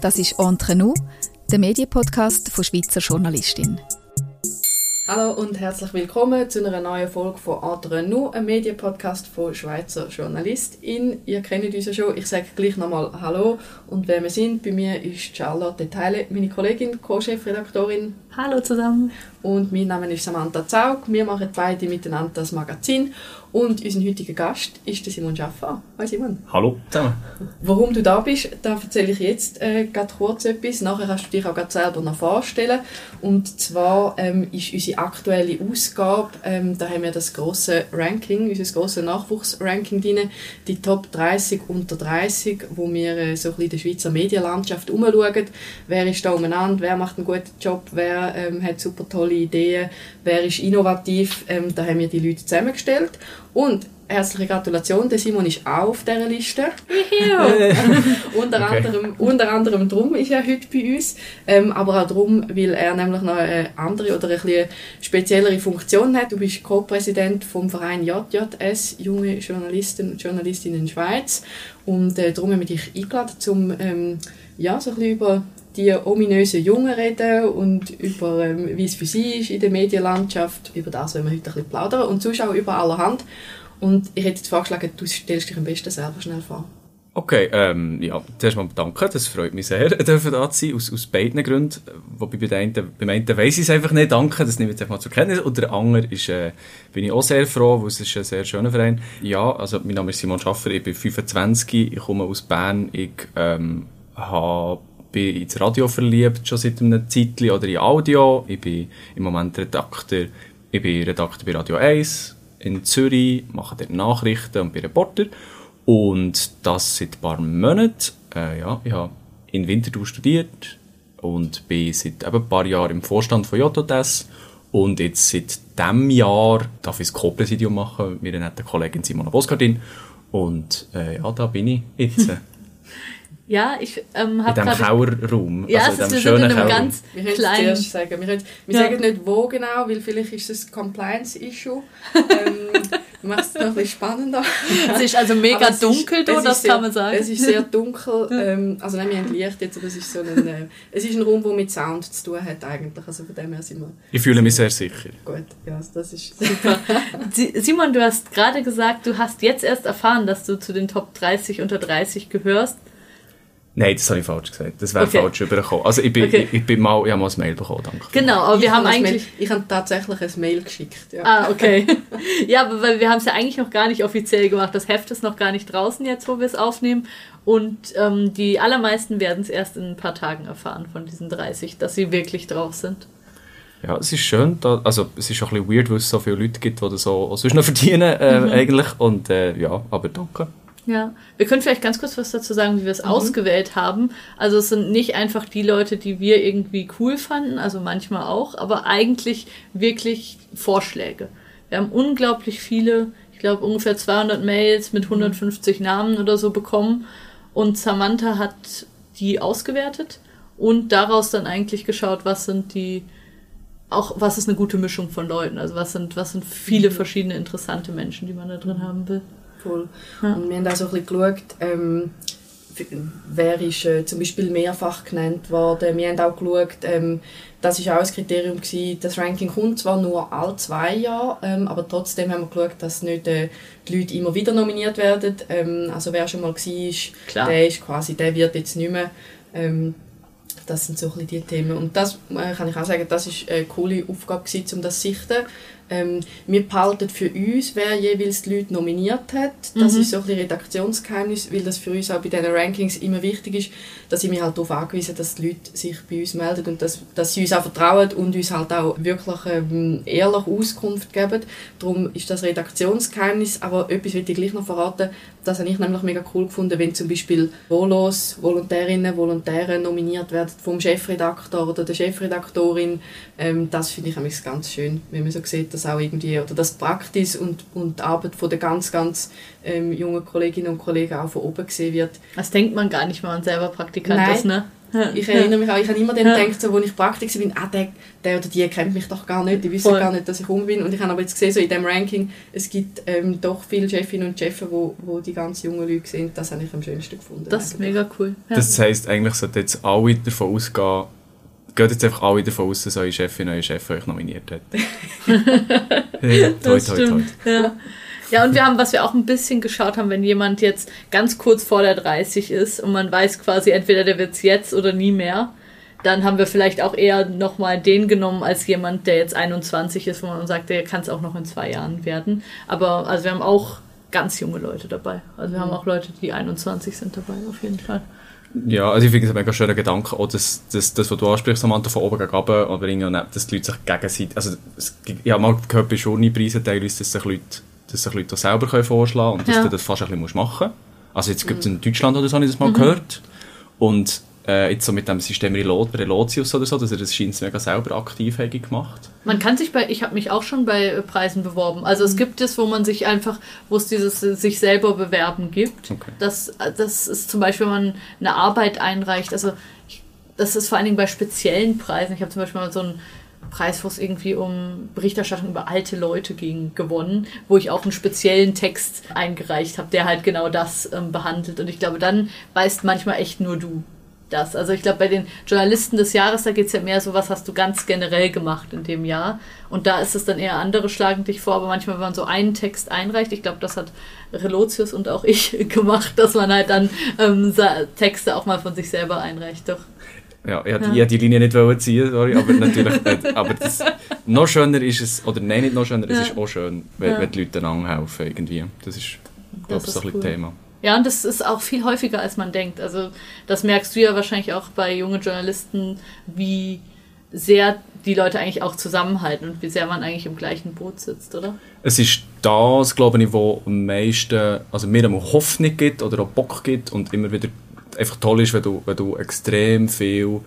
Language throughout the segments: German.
Das ist Entre nous, der Medienpodcast von Schweizer Journalistin. Hallo und herzlich willkommen zu einer neuen Folge von Entre nous, einem Medienpodcast von Schweizer Journalistin. Ihr kennt uns ja schon, ich sage gleich nochmal Hallo und wer wir sind, bei mir ist Charlotte Teile, meine Kollegin, Co-Chefredaktorin. Hallo zusammen. Und mein Name ist Samantha Zaug, wir machen beide miteinander das Magazin und unser heutiger Gast ist der Simon Schaffer. Hallo Simon. Hallo zusammen. Warum du da bist, da erzähle ich jetzt äh, kurz etwas. Nachher kannst du dich auch selber noch vorstellen. Und zwar ähm, ist unsere aktuelle Ausgabe, ähm, da haben wir das große Ranking, unser grosses Nachwuchsranking drin, die Top 30 unter 30, wo wir äh, so ein bisschen in der Schweizer Medienlandschaft umschauen. Wer ist da umeinander, wer macht einen guten Job, wer ähm, hat super tolle Ideen, wer ist innovativ. Ähm, da haben wir die Leute zusammengestellt. Und herzliche Gratulation, der Simon ist auch auf dieser Liste. unter, okay. anderem, unter anderem drum ist er heute bei uns, ähm, aber auch darum, weil er nämlich noch eine andere oder eine speziellere Funktion hat. Du bist Co-Präsident vom Verein JJS, Junge Journalisten und Journalistinnen in der Schweiz und äh, darum haben wir dich eingeladen, um ähm, ja, so ein bisschen über die ominösen Jungen reden und über, ähm, wie es für sie ist in der Medienlandschaft. Über das wollen wir heute ein bisschen plaudern und Zuschauer über allerhand. Und ich hätte jetzt vorgeschlagen, du stellst dich am besten selber schnell vor. Okay, ähm, ja, zuerst mal danke, das freut mich sehr, da zu sein, aus, aus beiden Gründen. Wobei bei den einen, einen weiss ich es einfach nicht, danke, das nehme ich jetzt einfach mal zur Kenntnis. Und der andere ist, äh, bin ich auch sehr froh, weil es ist ein sehr schöner Verein. Ja, also mein Name ist Simon Schaffer, ich bin 25, ich komme aus Bern, ich ähm, habe bin ins Radio verliebt, schon seit einem Zeitchen, oder in Audio. Ich bin im Moment Redakteur, ich bin Redakteur bei Radio 1 in Zürich, mache dort Nachrichten und bin Reporter. Und das seit ein paar Monaten. Äh, ja, ich habe in Winterthur studiert und bin seit ein paar Jahren im Vorstand von JTS. Und jetzt seit diesem Jahr darf ich das Co-Präsidium machen mit meiner netten Kollegin Simona Boskardin. Und äh, ja, da bin ich jetzt. Ja, ich ähm, habe In diesem Kauerraum. Ja, also in diesem schönen in einem ganz wir kleinen... Es sagen. Wir, können, wir ja. sagen nicht wo genau, weil vielleicht ist es ein Compliance-Issue. ähm, macht es noch ein bisschen spannender. es ist also mega es dunkel ist, da, das sehr, kann man sagen. Es ist sehr dunkel. Ähm, also nein, wir haben Licht jetzt, aber es ist so ein... Äh, es ist ein Raum, der mit Sound zu tun hat eigentlich. Also von dem her sind wir... Ich fühle mich sehr sicher. Gut, ja, das ist super. Simon, du hast gerade gesagt, du hast jetzt erst erfahren, dass du zu den Top 30 unter 30 gehörst. Nein, das habe ich falsch gesagt. Das wäre okay. falsch übergekommen. Also ich bin, okay. ich, ich, bin mal, ich habe mal ein Mail bekommen, danke. Genau, aber wir haben eigentlich... ich habe tatsächlich ein Mail geschickt, ja. Ah, okay. ja, aber weil wir haben es ja eigentlich noch gar nicht offiziell gemacht. Das Heft ist noch gar nicht draußen jetzt, wo wir es aufnehmen. Und ähm, die allermeisten werden es erst in ein paar Tagen erfahren von diesen 30, dass sie wirklich drauf sind. Ja, es ist schön, da, also es ist auch ein bisschen weird, weil es so viele Leute gibt, die das so sonst noch verdienen äh, mhm. eigentlich. Und äh, ja, aber danke. Ja, wir können vielleicht ganz kurz was dazu sagen, wie wir es mhm. ausgewählt haben. Also es sind nicht einfach die Leute, die wir irgendwie cool fanden, also manchmal auch, aber eigentlich wirklich Vorschläge. Wir haben unglaublich viele, ich glaube ungefähr 200 Mails mit 150 mhm. Namen oder so bekommen und Samantha hat die ausgewertet und daraus dann eigentlich geschaut, was sind die auch was ist eine gute Mischung von Leuten, also was sind was sind viele mhm. verschiedene interessante Menschen, die man da drin haben will cool. Ja. Und wir haben auch so ein bisschen geschaut, ähm, wer ist äh, zum Beispiel mehrfach genannt worden. Wir haben auch geschaut, ähm, das war auch ein Kriterium gewesen, das Ranking kommt zwar nur alle zwei Jahre, ähm, aber trotzdem haben wir geschaut, dass nicht äh, die Leute immer wieder nominiert werden. Ähm, also wer schon mal war, der ist quasi, der wird jetzt nicht mehr. Ähm, das sind so ein bisschen die Themen. Und das äh, kann ich auch sagen, das war eine coole Aufgabe gewesen, um das zu sichten. Ähm, wir behalten für uns, wer jeweils die Leute nominiert hat. Das mhm. ist so ein Redaktionsgeheimnis, weil das für uns auch bei diesen Rankings immer wichtig ist, dass sind wir halt darauf angewiesen, dass die Leute sich bei uns melden und dass, dass sie uns auch vertrauen und uns halt auch wirklich ähm, ehrlich Auskunft geben. Darum ist das Redaktionsgeheimnis, aber etwas will ich gleich noch verraten, das habe ich nämlich mega cool gefunden, wenn zum Beispiel Volos, Volontärinnen, Volontäre nominiert werden vom Chefredakteur oder der Chefredaktorin. Ähm, das finde ich ganz schön, wenn man so sieht, dass auch irgendwie, oder das Praxis und, und die Arbeit von der ganz, ganz ähm, jungen Kolleginnen und Kollegen auch von oben gesehen wird. Das denkt man gar nicht, wenn man selber Praktikant Nein. ist, ne? Ich erinnere mich auch, ich habe immer dann gedacht, so, als ich Praktiker bin, ah, der, der oder die kennt mich doch gar nicht, die wissen Voll. gar nicht, dass ich um bin. Und ich habe aber jetzt gesehen, so in diesem Ranking, es gibt ähm, doch viele Chefinnen und Chefs, wo, wo die ganz jungen Leute sind. Das habe ich am schönsten gefunden. Das ist eigentlich. mega cool. Ja. Das heisst, eigentlich sollten jetzt alle davon ausgehen, geht jetzt einfach alle davon aus, dass eure Chefin, euer Chef euch nominiert hat. toi, Das toi, toi. stimmt. Ja. ja, und wir haben, was wir auch ein bisschen geschaut haben, wenn jemand jetzt ganz kurz vor der 30 ist und man weiß quasi, entweder der wird's jetzt oder nie mehr, dann haben wir vielleicht auch eher nochmal den genommen als jemand, der jetzt 21 ist, wo man sagt, der kann es auch noch in zwei Jahren werden. Aber also wir haben auch ganz junge Leute dabei. Also wir haben auch Leute, die 21 sind dabei, auf jeden Fall. Ja, also ich finde es ein mega schöner Gedanke, auch das, das, das was du ansprichst, Samantha, von oben gegen runter, oder irgendwie, dass die Leute sich gegenseitig, also es, ich habe mal gehört bei Journey-Preisen teilweise, dass sich Leute, dass sich Leute das selber können vorschlagen können und dass Ja. du das fast ein bisschen machen musst. Also jetzt gibt es in Deutschland oder so, habe ich das mal gehört. Und äh, jetzt so mit dem System Relo- Relotius oder so, dass er das scheint mega selber aktiv gemacht. Man kann sich bei, ich habe mich auch schon bei äh, Preisen beworben. Also es gibt es, wo man sich einfach, wo es dieses äh, sich selber bewerben gibt. Okay. Das, äh, das ist zum Beispiel, wenn man eine Arbeit einreicht. Also ich, das ist vor allen Dingen bei speziellen Preisen. Ich habe zum Beispiel mal so einen Preis, wo es irgendwie um Berichterstattung über alte Leute ging, gewonnen, wo ich auch einen speziellen Text eingereicht habe, der halt genau das ähm, behandelt. Und ich glaube, dann weißt manchmal echt nur du das. Also ich glaube, bei den Journalisten des Jahres, da geht es ja mehr so, was hast du ganz generell gemacht in dem Jahr. Und da ist es dann eher andere schlagen dich vor, aber manchmal, wenn man so einen Text einreicht, ich glaube, das hat Relotius und auch ich gemacht, dass man halt dann ähm, Texte auch mal von sich selber einreicht. Doch. Ja, ich hätte ja. die Linie nicht ziehen, sorry, aber natürlich, äh, aber das, noch schöner ist es, oder nein, nicht noch schöner, es Ja. ist auch schön, wenn, Ja. wenn die Leute einander helfen irgendwie. Das ist, glaube ich, so ein cool. Thema. Ja, und das ist auch viel häufiger, als man denkt. Also das merkst du ja wahrscheinlich auch bei jungen Journalisten, wie sehr die Leute eigentlich auch zusammenhalten und wie sehr man eigentlich im gleichen Boot sitzt, oder? Es ist das, glaube ich, wo am meisten, also mir einmal Hoffnung gibt oder auch Bock gibt und immer wieder einfach toll ist, wenn du, wenn du extrem viel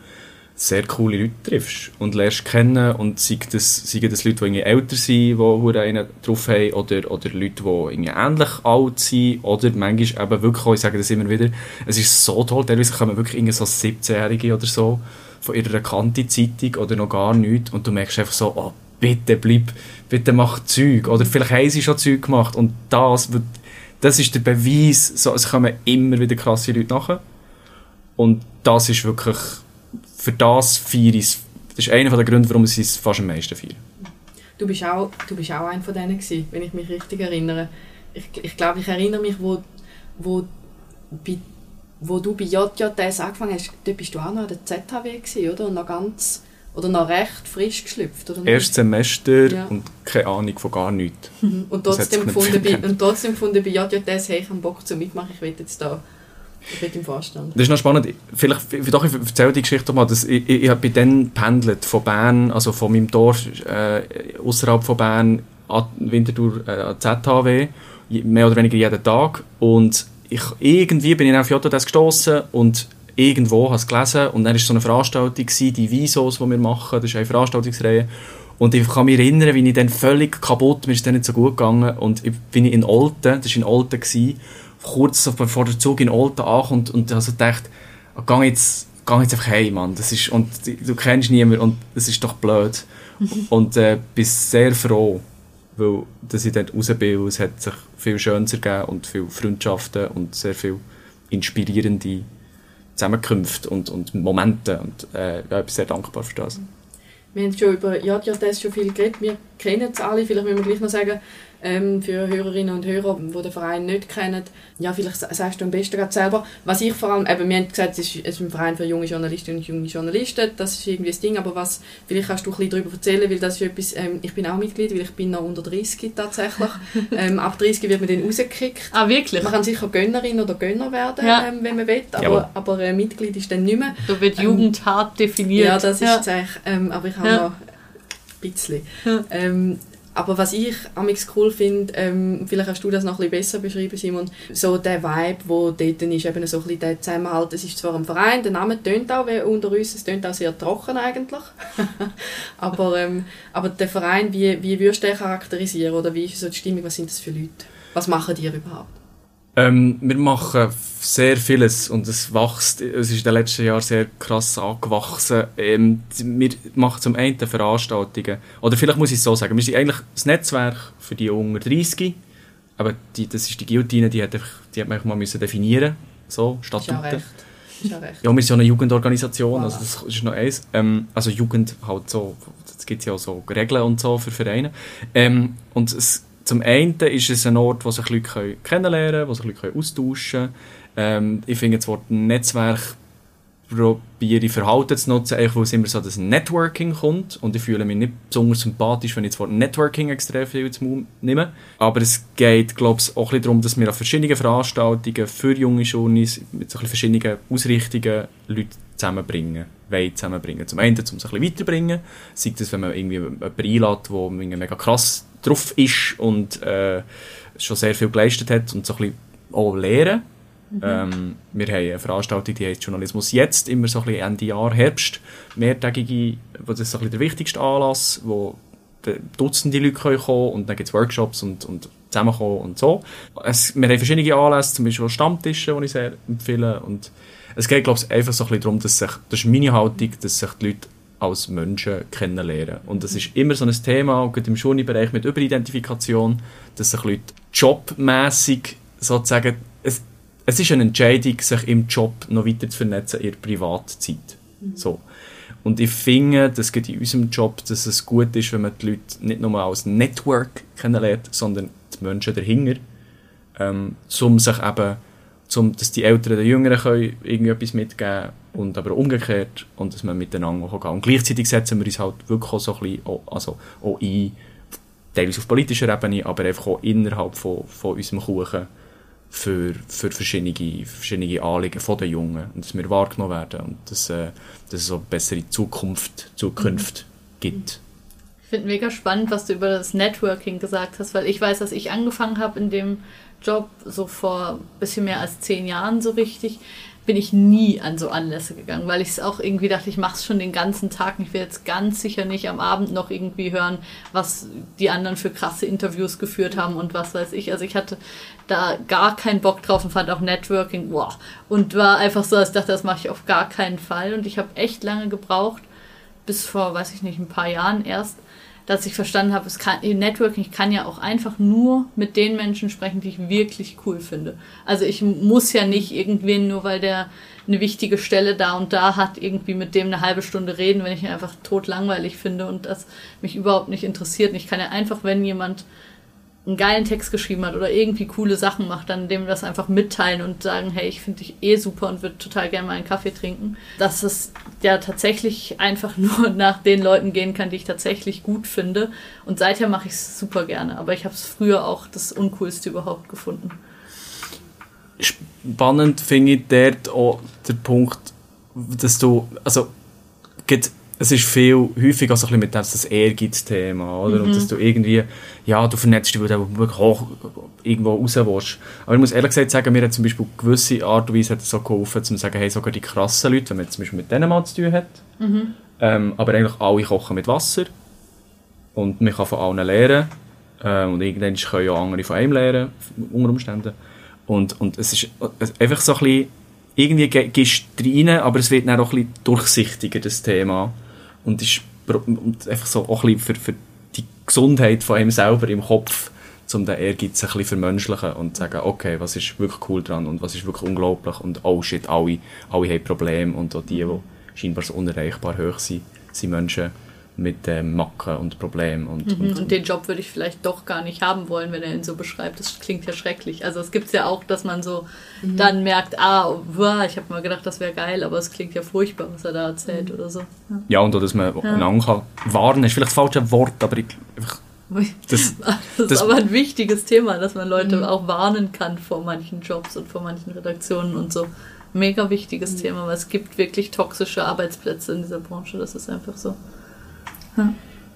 sehr coole Leute triffst und lernst kennen und sei das, das Leute, die älter sind, die einen drauf haben oder, oder Leute, die ähnlich alt sind oder manchmal eben wirklich ich sage das immer wieder, es ist so toll, teilweise kommen wirklich so 17-Jährige oder so von ihrer Kante-Zeitung oder noch gar nichts und du merkst einfach so, oh, bitte bleib, bitte mach Zeug oder vielleicht haben sie schon Zeug gemacht und das, das ist der Beweis, so, es kommen immer wieder krasse Leute nachher und das ist wirklich, für das feiere ich es. Das ist einer der Gründe, warum ich es fast am meisten feiere. Du bist auch, du bist auch einer von denen gewesen, wenn ich mich richtig erinnere. Ich, ich glaube, ich erinnere mich, wo, wo, bei, wo du bei JJS angefangen hast, dort bist du auch noch an der ZHW gewesen, oder? Und noch ganz, oder noch recht frisch geschlüpft, oder? Erstes Semester Ja. und keine Ahnung von gar nichts. Und hat sich trotzdem, gefunden, bei, und trotzdem gefunden bei JJS, hey, ich habe Bock zu mitmachen, ich will jetzt da, ich will im Vorstand. Das ist noch spannend. Vielleicht, doch, ich erzähle die Geschichte mal. Dass ich, ich, ich bin dann pendelt von Bern, also von meinem Dorf äh, außerhalb von Bern an Winterthur äh, an ZHW, mehr oder weniger jeden Tag. Und ich, irgendwie bin ich auf JTS gestoßen und irgendwo habe es gelesen und dann war so eine Veranstaltung, gewesen, die Visos, die wir machen, das ist eine Veranstaltungsreihe. Und ich kann mich erinnern, wie ich dann völlig kaputt, mir ist dann nicht so gut gegangen und ich bin in Olten, das war in Olten, gewesen, kurz so bevor der Zug in Olten ankommt und also gedacht, geh jetzt, geh jetzt einfach heim, Mann. Das ist, und du kennst niemanden und das ist doch blöd. und äh, bin sehr froh, weil dass ich dort raus bin, es hat sich viel Schönes ergeben und viele Freundschaften und sehr viel inspirierende Zusammenkünfte und, und Momente und äh, ja, ich bin sehr dankbar für das. Wir haben schon über JJS schon viel geredet. Wir kennen es alle. Vielleicht müssen wir gleich noch sagen, ähm, für Hörerinnen und Hörer, die den Verein nicht kennen, ja, vielleicht sa- sagst du am besten gerade selber. Was ich vor allem, eben, wir haben gesagt, es ist, es ist ein Verein für junge Journalistinnen und junge Journalisten, das ist irgendwie das Ding, aber was, vielleicht kannst du ein bisschen darüber erzählen, weil das ist etwas, ähm, ich bin auch Mitglied, weil ich bin noch unter 30 tatsächlich. ähm, ab 30 wird man dann rausgekickt. Ah, wirklich? Man kann sicher Gönnerin oder Gönner werden, Ja. ähm, wenn man will, aber, aber äh, Mitglied ist dann nicht mehr. So wird Ähm, Jugend hart definiert. Ja, das ist ja. es eigentlich. Ähm, aber ich habe Ja. noch ein bisschen. Aber was ich amix cool finde, ähm, vielleicht kannst du das noch ein bisschen besser beschreiben, Simon, so der Vibe, wo dort ist, eben so ein bisschen der Zusammenhalt, es ist zwar ein Verein, der Name tönt auch wie unter uns, es tönt auch sehr trocken eigentlich, aber, ähm, aber der Verein, wie, wie würdest du den charakterisieren oder wie ist so die Stimmung, was sind das für Leute? Was machen die überhaupt? Ähm, wir machen sehr vieles und es wächst, es ist in den letzten Jahren sehr krass angewachsen. Ähm, wir machen zum einen Veranstaltungen, oder vielleicht muss ich es so sagen, wir sind eigentlich das Netzwerk für die unter 30, aber die, das ist die Guillotine, die hat, die hat man mal müssen definieren so, Statuten. Ist ja recht. Ist ja recht. Ja, wir sind ja eine Jugendorganisation, also das ist noch eins. Ähm, also Jugend halt so, es gibt ja auch so Regeln und so für Vereine. Ähm, und es, zum einen ist es ein Ort, wo sich Leute kennenlernen können, wo sich Leute austauschen können. Ähm, ich finde das Wort Netzwerk probiere ich Verhalten zu nutzen, eigentlich, weil es immer so das Networking kommt und ich fühle mich nicht besonders sympathisch, wenn ich das Wort Networking extrem viel Mund nehme. Aber es geht, glaube ich, auch ein darum, dass wir an verschiedenen Veranstaltungen für junge Journeys mit so verschiedenen Ausrichtungen Leute zusammenbringen, wollen zusammenbringen. Zum einen, um es ein bisschen weiterbringen, sei das, wenn man irgendwie jemanden einlädt, der mega krass drauf ist und äh, schon sehr viel geleistet hat und so ein bisschen auch lehren. Ähm, wir haben eine Veranstaltung, die heißt Journalismus jetzt, immer so ein bisschen Ende Jahr, Herbst, mehrtägige, wo das ist so ein bisschen der wichtigste Anlass, wo de- Dutzende Leute können kommen und dann gibt es Workshops und, und zusammenkommen und so. Es, wir haben verschiedene Anlässe, zum Beispiel Stammtische, die ich sehr empfehle und es geht, glaube ich, einfach so ein bisschen darum, dass sich, das ist meine Haltung, dass sich die Leute als Menschen kennenlernen. Und das ist immer so ein Thema, auch gerade im Schulbereich mit Überidentifikation, dass sich Leute jobmässig sozusagen, es, es ist eine Entscheidung, sich im Job noch weiter zu vernetzen in ihrer Privatzeit. So. Und ich finde, dass gerade in unserem Job, dass es gut ist, wenn man die Leute nicht nur als Network kennenlernt, sondern die Menschen dahinter, ähm, um sich eben, um, dass die Älteren den Jüngeren können irgendwie etwas mitgeben und aber auch umgekehrt und dass man miteinander auch gehen kann. Und gleichzeitig setzen wir uns halt wirklich auch so ein bisschen auch, also auch ein, teilweise auf politischer Ebene, aber einfach auch innerhalb von, von unserem Kuchen für, für verschiedene, verschiedene Anliegen von den Jungen und dass wir wahrgenommen werden und dass, äh, dass es eine bessere Zukunft, Zukunft gibt. Ich finde mega spannend, was du über das Networking gesagt hast, weil ich weiß, dass ich angefangen habe in dem Job so vor ein bisschen mehr als zehn Jahren so richtig, bin ich nie an so Anlässe gegangen, weil ich es auch irgendwie dachte, ich mache es schon den ganzen Tag. Ich will jetzt ganz sicher nicht am Abend noch irgendwie hören, was die anderen für krasse Interviews geführt haben und was weiß ich. Also ich hatte da gar keinen Bock drauf und fand auch Networking, wow. Und war einfach so, ich dachte, das mache ich auf gar keinen Fall. Und ich habe echt lange gebraucht, bis vor, weiß ich nicht, ein paar Jahren erst, dass ich verstanden habe, es kann, Networking, ich kann ja auch einfach nur mit den Menschen sprechen, die ich wirklich cool finde. Also ich muss ja nicht irgendwen, nur weil der eine wichtige Stelle da und da hat, irgendwie mit dem eine halbe Stunde reden, wenn ich ihn einfach tot langweilig finde und das mich überhaupt nicht interessiert. Und ich kann ja einfach, wenn jemand einen geilen Text geschrieben hat oder irgendwie coole Sachen macht, dann dem das einfach mitteilen und sagen, hey, ich finde dich eh super und würde total gerne mal einen Kaffee trinken. Dass es ja tatsächlich einfach nur nach den Leuten gehen kann, die ich tatsächlich gut finde. Und seither mache ich es super gerne. Aber ich habe es früher auch das Uncoolste überhaupt gefunden. Spannend finde ich dort auch der Punkt, dass du, also, geht, es ist viel häufiger so ein bisschen mit dem, das Ehrgeiz-Thema, oder? Und dass du irgendwie, ja, du vernetzt dich, weil du wirklich hoch irgendwo raus willst. Aber ich muss ehrlich gesagt sagen, mir hat zum Beispiel gewisse Art und Weise hat es so geholfen, zu sagen, hey, sogar die krassen Leute, wenn man zum Beispiel mit denen mal zu tun hat, ähm, aber eigentlich alle kochen mit Wasser und man kann von allen lernen ähm, und irgendwann können ja andere von einem lernen, unter Umständen. Und, und es ist einfach so ein bisschen, irgendwie ge- gehst du rein, aber es wird dann auch ein bisschen durchsichtiger, das Thema. Und ist und einfach so auch ein bisschen für, für die Gesundheit von einem selber im Kopf, um den Ehrgeiz ein bisschen vermenschlichen und zu sagen, okay, was ist wirklich cool dran und was ist wirklich unglaublich und oh shit, alle, alle haben Probleme und auch die, die scheinbar so unerreichbar hoch sind, sind Menschen mit ähm, Macken und Problemen und, und, Und den Job würde ich vielleicht doch gar nicht haben wollen, wenn er ihn so beschreibt. Das klingt ja schrecklich. Also es gibt ja auch, dass man so dann merkt, ah, wow, ich habe mal gedacht, das wäre geil, aber es klingt ja furchtbar, was er da erzählt oder so. Ja. ja, und auch, dass man einander kann warnen, ist vielleicht das falsche Wort, aber ich, einfach, das, Das ist aber ein wichtiges Thema, dass man Leute auch warnen kann vor manchen Jobs und vor manchen Redaktionen und so. Mega wichtiges Thema, weil es gibt wirklich toxische Arbeitsplätze in dieser Branche. Das ist einfach so.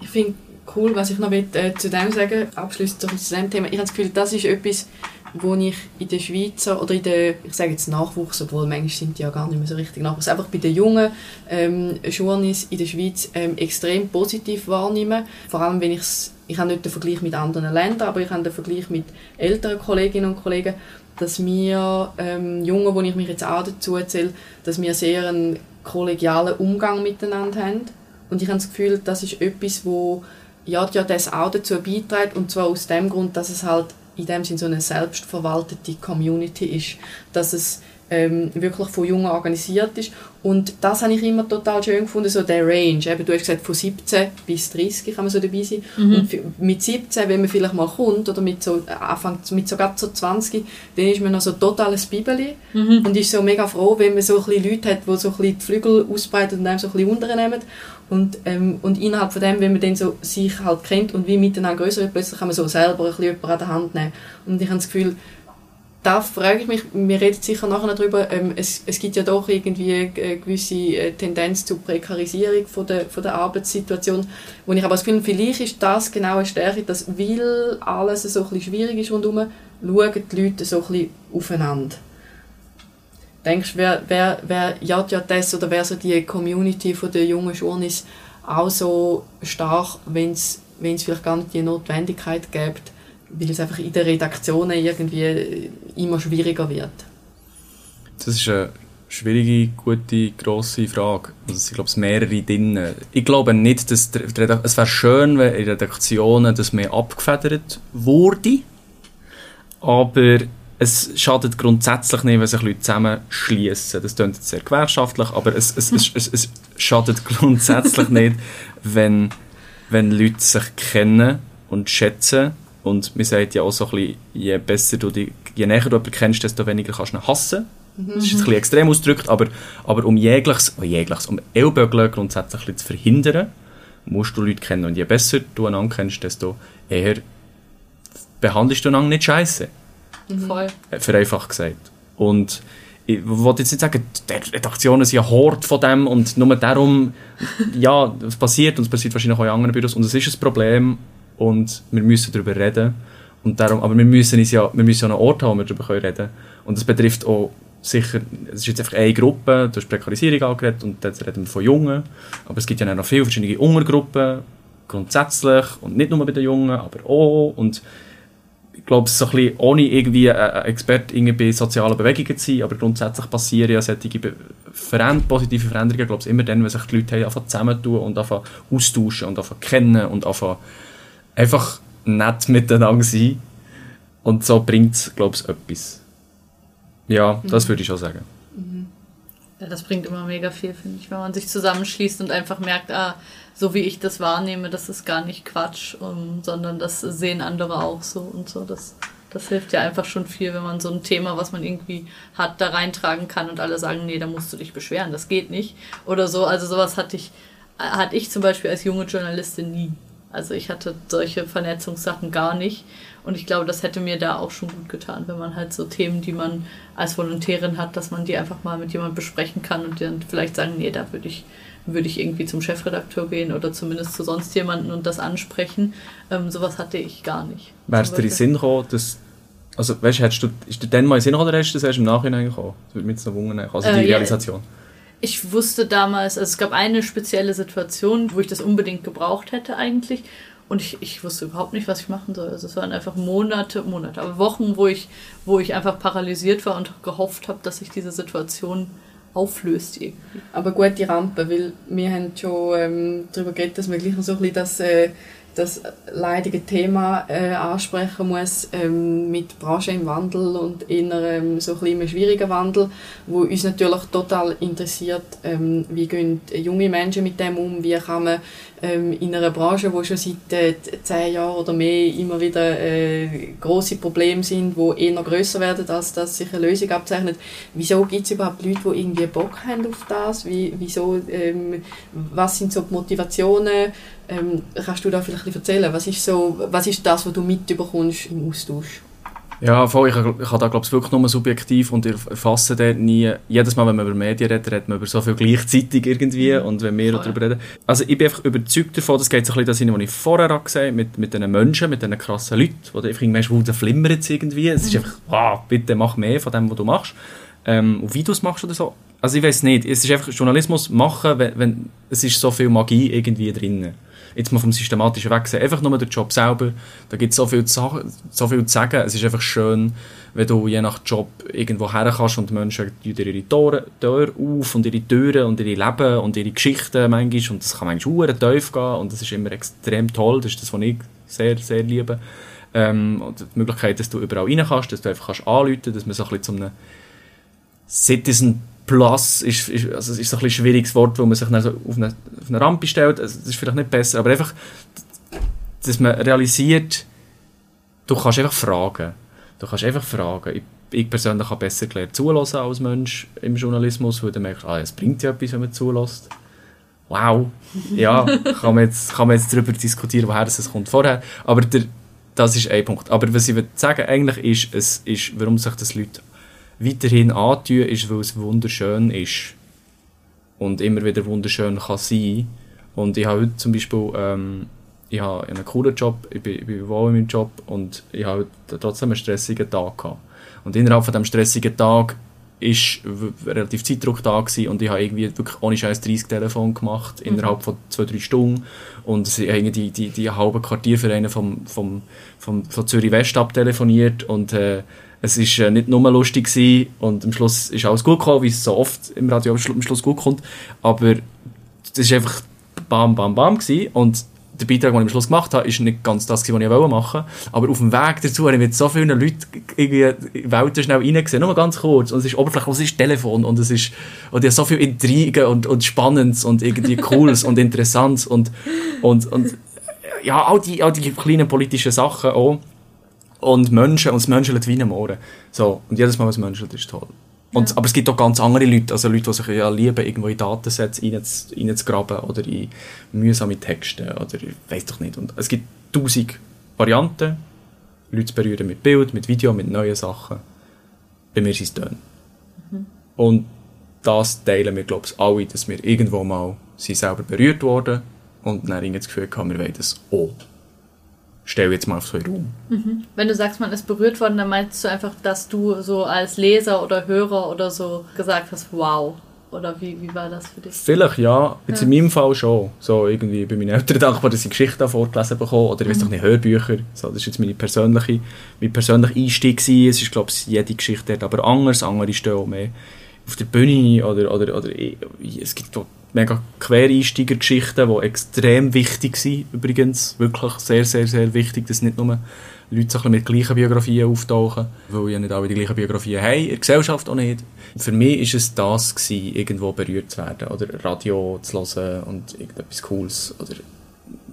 Ich finde cool, was ich noch will, äh, zu dem sagen, abschließend zu dem Thema. Ich habe das Gefühl, das ist etwas, wo ich in der Schweizer oder in der, ich sage jetzt Nachwuchs, obwohl manchmal sind die ja gar nicht mehr so richtig Nachwuchs, einfach bei den jungen ähm, Journeys in der Schweiz ähm, extrem positiv wahrnehme. Vor allem, wenn ich es ich habe nicht den Vergleich mit anderen Ländern, aber ich habe den Vergleich mit älteren Kolleginnen und Kollegen, dass wir ähm, Jungen, wo ich mich jetzt auch dazu erzähle, dass wir sehr einen kollegialen Umgang miteinander haben. Und ich habe das Gefühl, das ist etwas, wo ja, ja das auch dazu beiträgt, und zwar aus dem Grund, dass es halt in dem Sinne so eine selbstverwaltete Community ist, dass es ähm, wirklich von Jungen organisiert ist. Und das habe ich immer total schön gefunden, so der Range. Eben, du hast gesagt, von 17 bis 30 kann man so dabei sein. Mhm. Und mit 17, wenn man vielleicht mal kommt, oder mit so, Anfang, mit sogar so 20, dann ist man noch so totales Bibeli mhm. und ist so mega froh, wenn man so ein bisschen Leute hat, die so ein bisschen die Flügel ausbreiten und einem so ein bisschen unternehmen. Und, ähm, und innerhalb von dem, wenn man dann so sich halt kennt und wie miteinander größer wird, plötzlich kann man so selber ein bisschen an der Hand nehmen. Und ich habe das Gefühl, da frage ich mich, wir reden sicher nachher darüber, ähm, es, es gibt ja doch irgendwie eine gewisse äh, Tendenz zur Prekarisierung von der, von der Arbeitssituation, wo ich aber das Gefühl vielleicht ist das genau eine Stärke, dass weil alles so ein bisschen schwierig ist rundherum, schauen die Leute so ein bisschen aufeinander. Denkst wer, wer, wer ja, ja das oder wäre so die Community von der jungen Journeys auch so stark, wenn es vielleicht gar nicht die Notwendigkeit gibt, weil es einfach in den Redaktionen irgendwie immer schwieriger wird? Das ist eine schwierige, gute, grosse Frage. Also es sind, mehrere drin. Ich glaube nicht, dass es wäre schön, wenn in Redaktionen das mehr abgefedert wurde, aber es schadet grundsätzlich nicht, wenn sich Leute zusammenschließen. Das klingt sehr gewerkschaftlich, aber es, es, es, es, es schadet grundsätzlich nicht, wenn, wenn Leute sich kennen und schätzen und man sagt ja auch so ein bisschen, je besser du die, je näher du jemanden kennst, desto weniger kannst du ihn hassen. Mhm. Das ist jetzt ein bisschen extrem ausgedrückt, aber, aber um jegliches, oh jegliches, um Ellbögeln grundsätzlich zu verhindern, musst du Leute kennen. Und je besser du einander kennst, desto eher behandelst du einander nicht scheiße. Mhm. Voll. Äh, vereinfacht gesagt. Und ich wollte jetzt nicht sagen, die Redaktionen sind ja Hort von dem und nur darum, ja, es passiert und es passiert wahrscheinlich auch in anderen Büros und es ist ein Problem und wir müssen darüber reden. Und darum, aber wir müssen uns ja, wir müssen ja einen Ort haben, wo wir darüber reden können. Und das betrifft auch sicher, es ist jetzt einfach eine Gruppe, du hast Prekarisierung angeredet und jetzt reden wir von Jungen, aber es gibt ja noch viele verschiedene Untergruppen, grundsätzlich und nicht nur bei den Jungen, aber auch und ich glaube, es ist so ein bisschen, ohne irgendwie ein Experte bei sozialen Bewegungen zu sein, aber grundsätzlich passieren ja solche Veränder positive Veränderungen, glaube ich, immer dann, wenn sich die Leute einfach zusammentun und einfach austauschen und einfach kennen und einfach einfach nett miteinander sein. Und so bringt es, glaube ich, etwas. Ja, das mhm. würde ich schon sagen. Ja, das bringt immer mega viel, finde ich, wenn man sich zusammenschließt und einfach merkt, ah, so wie ich das wahrnehme, das ist gar nicht Quatsch, um, sondern das sehen andere auch so und so. Das, das hilft ja einfach schon viel, wenn man so ein Thema, was man irgendwie hat, da reintragen kann und alle sagen, nee, da musst du dich beschweren, das geht nicht. Oder so. Also sowas hatte ich, hatte ich zum Beispiel als junge Journalistin nie. Also ich hatte solche Vernetzungssachen gar nicht. Und ich glaube, das hätte mir da auch schon gut getan, wenn man halt so Themen, die man als Volontärin hat, dass man die einfach mal mit jemandem besprechen kann und dann vielleicht sagen, nee, da würde ich, würde ich irgendwie zum Chefredakteur gehen oder zumindest zu sonst jemanden und das ansprechen. Ähm, sowas hatte ich gar nicht. Wärst du dir in Sinn gekommen, dass also, weißt, hättest du, ist dir dann mal in Sinn gekommen oder hast du das erst im Nachhinein gekommen? Das würde mich jetzt noch wundern, also die äh, Realisation. Ja ich wusste damals, also es gab eine spezielle Situation, wo ich das unbedingt gebraucht hätte eigentlich. Und ich, ich wusste überhaupt nicht, was ich machen soll. Also es waren einfach Monate, Monate, aber Wochen, wo ich, wo ich einfach paralysiert war und gehofft habe, dass sich diese Situation auflöst irgendwie. Aber gute Rampe, weil wir haben schon ähm, darüber geredet, dass wir gleich so ein bisschen das äh, das leidige Thema äh, ansprechen muss ähm, mit Branche im Wandel und in ähm, so ein bisschen schwierigen Wandel, wo uns natürlich total interessiert, ähm, wie gehen junge Menschen mit dem um, wie kann man ähm, in einer Branche, wo schon seit äh, zehn Jahren oder mehr immer wieder äh, große Probleme sind, wo eher größer werden, als dass sich eine Lösung abzeichnet. Wieso gibt es überhaupt Leute, die irgendwie Bock haben auf das? Wie, wieso, ähm, was sind so die Motivationen? Ähm, kannst du da vielleicht erzählen? Was ist, so, was ist das, was du mitbekommst im Austausch? Ja, voll, ich, ich habe da glaube ich wirklich nur subjektiv und erfasse dort nie, jedes Mal, wenn man über Medien redet, redet man über so viel gleichzeitig irgendwie mhm. und wenn wir voll. darüber reden. Also ich bin einfach überzeugt davon, das geht so ein bisschen das was ich vorher gesagt habe, mit, mit diesen Menschen, mit diesen krassen Leuten, wo du einfach merkst, wo der flimmert irgendwie. Es ist mhm. einfach, wow, bitte mach mehr von dem, was du machst. Ähm, und wie du es machst oder so. Also ich weiß nicht, es ist einfach Journalismus machen, wenn, wenn es ist so viel Magie irgendwie drin. Jetzt mal vom systematischen weg sehen, einfach nur der Job selber, da gibt es so viel, zu, so viel zu sagen, es ist einfach schön, wenn du je nach Job irgendwo her kannst und Menschen dir ihre Tore, Tore auf und ihre Türen und ihre Leben und ihre Geschichten manchmal. Und das kann manchmal sehr tief gehen und das ist immer extrem toll, das ist das, was ich sehr, sehr liebe. Ähm, und die Möglichkeit, dass du überall rein kannst, dass du einfach kannst anrufen, dass man so ein bisschen zu einem Citizen Plus ist, ist, also ist so ein schwieriges Wort, wo man sich dann so auf eine, auf eine Rampe stellt. Also das ist vielleicht nicht besser, aber einfach, dass man realisiert, du kannst einfach fragen. Du kannst einfach fragen. Ich, ich persönlich habe besser gelernt zulassen als Mensch im Journalismus, weil du merkst, ah, es bringt ja etwas, wenn man zulässt. Wow. Ja, kann man jetzt, kann man jetzt darüber diskutieren, woher das kommt vorher. Aber der, das ist ein Punkt. Aber was ich will sagen eigentlich ist, es ist, warum sich das Leute weiterhin antun, ist, weil es wunderschön ist. Und immer wieder wunderschön kann sein. Und ich habe heute zum Beispiel, ähm, ich habe einen coolen Job, ich bin, ich bin wohl in meinem Job und ich habe trotzdem einen stressigen Tag gehabt. Und innerhalb von diesem stressigen Tag ist relativ Zeitdruck da gewesen und ich habe irgendwie wirklich ohne Scheiß 30 Telefon gemacht mhm. innerhalb von zwei, drei Stunden und ich habe die, die, die halbe Quartiervereine vom, vom, vom, von Zürich West abtelefoniert und äh, es ist äh, nicht nur lustig gewesen und am Schluss ist alles gut gekommen, wie es so oft im Radio am Schluss gut kommt, aber das ist einfach bam, bam, bam gewesen und der Beitrag, den ich am Schluss gemacht habe, ist nicht ganz das, was ich machen wollte. Aber auf dem Weg dazu habe ich mit so vielen Leuten irgendwie in die Welt schnell reingesehen. Nur ganz kurz. Und es ist oberflächlich, es ist Telefon und es ist, und so viel Intrigen und, und Spannendes und irgendwie Cooles und Interessantes und, und, und, ja, all die, all die kleinen politischen Sachen auch. Und Menschen, und das Menschen wie am Ohren. So. Und jedes Mal, was Menschen ist toll. Und, ja. Aber es gibt auch ganz andere Leute, also Leute, die sich ja lieben, irgendwo in Datensätze reinzugraben oder in mühsame Texte oder ich weiß doch nicht. Und es gibt tausend Varianten, Leute zu berühren mit Bild, mit Video, mit neuen Sachen. Bei mir sind es Töne. Mhm. Und das teilen wir, glaube ich, alle, dass wir irgendwo mal sind selber berührt worden und dann irgendwie das Gefühl haben, wir wollen das auch stell jetzt mal auf so einen Raum. Mhm. Wenn du sagst, man ist berührt worden, dann meinst du einfach, dass du so als Leser oder Hörer oder so gesagt hast, wow. Oder wie, wie war das für dich? Vielleicht ja, jetzt ja. in meinem Fall schon. So irgendwie bei meinen Eltern dankbar, dass ich Geschichten vorgelesen bekommen oder ich weiß mhm. doch nicht, Hörbücher. So, das ist jetzt meine persönliche, mein persönlicher Einstieg gewesen. Es ist, glaube ich, jede Geschichte dort aber anders. Andere stehen auch mehr auf der Bühne oder, oder, oder es gibt mega Quereinsteigergeschichten, die extrem wichtig sind, übrigens. Wirklich sehr, sehr, sehr wichtig, dass nicht nur Leute so mit gleichen Biografien auftauchen, weil ja nicht alle die gleichen Biografien haben, in der Gesellschaft auch nicht. Für mich war es das, gewesen, irgendwo berührt zu werden oder Radio zu hören und irgendetwas Cooles oder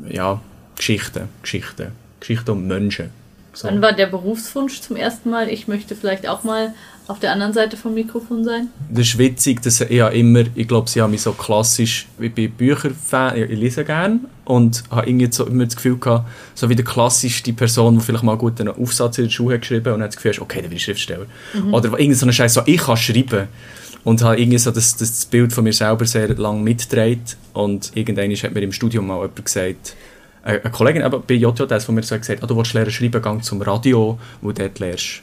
ja, Geschichten, Geschichten, Geschichten um Menschen. So. Wann war der Berufswunsch zum ersten Mal? Ich möchte vielleicht auch mal auf der anderen Seite vom Mikrofon sein? Das ist witzig, dass ich ja immer, ich glaube, sie haben mich so klassisch, wie bei Bücherfan, ich lese gerne und habe irgendwie so immer das Gefühl gehabt, so wie der klassischste Person, die vielleicht mal gut einen Aufsatz in der Schule hat geschrieben und hat das Gefühl, okay, dann bin ich Schriftsteller. Mhm. Oder irgendwie so eine Scheiße, so ich kann schreiben. Und habe irgendwie so das, das Bild von mir selber sehr lange mitgedreht und irgendwann hat mir im Studium mal jemand gesagt, eine Kollegin aber bei JJS von mir so gesagt, ah, du willst lernen schreiben, gang zum Radio, wo du dort lernst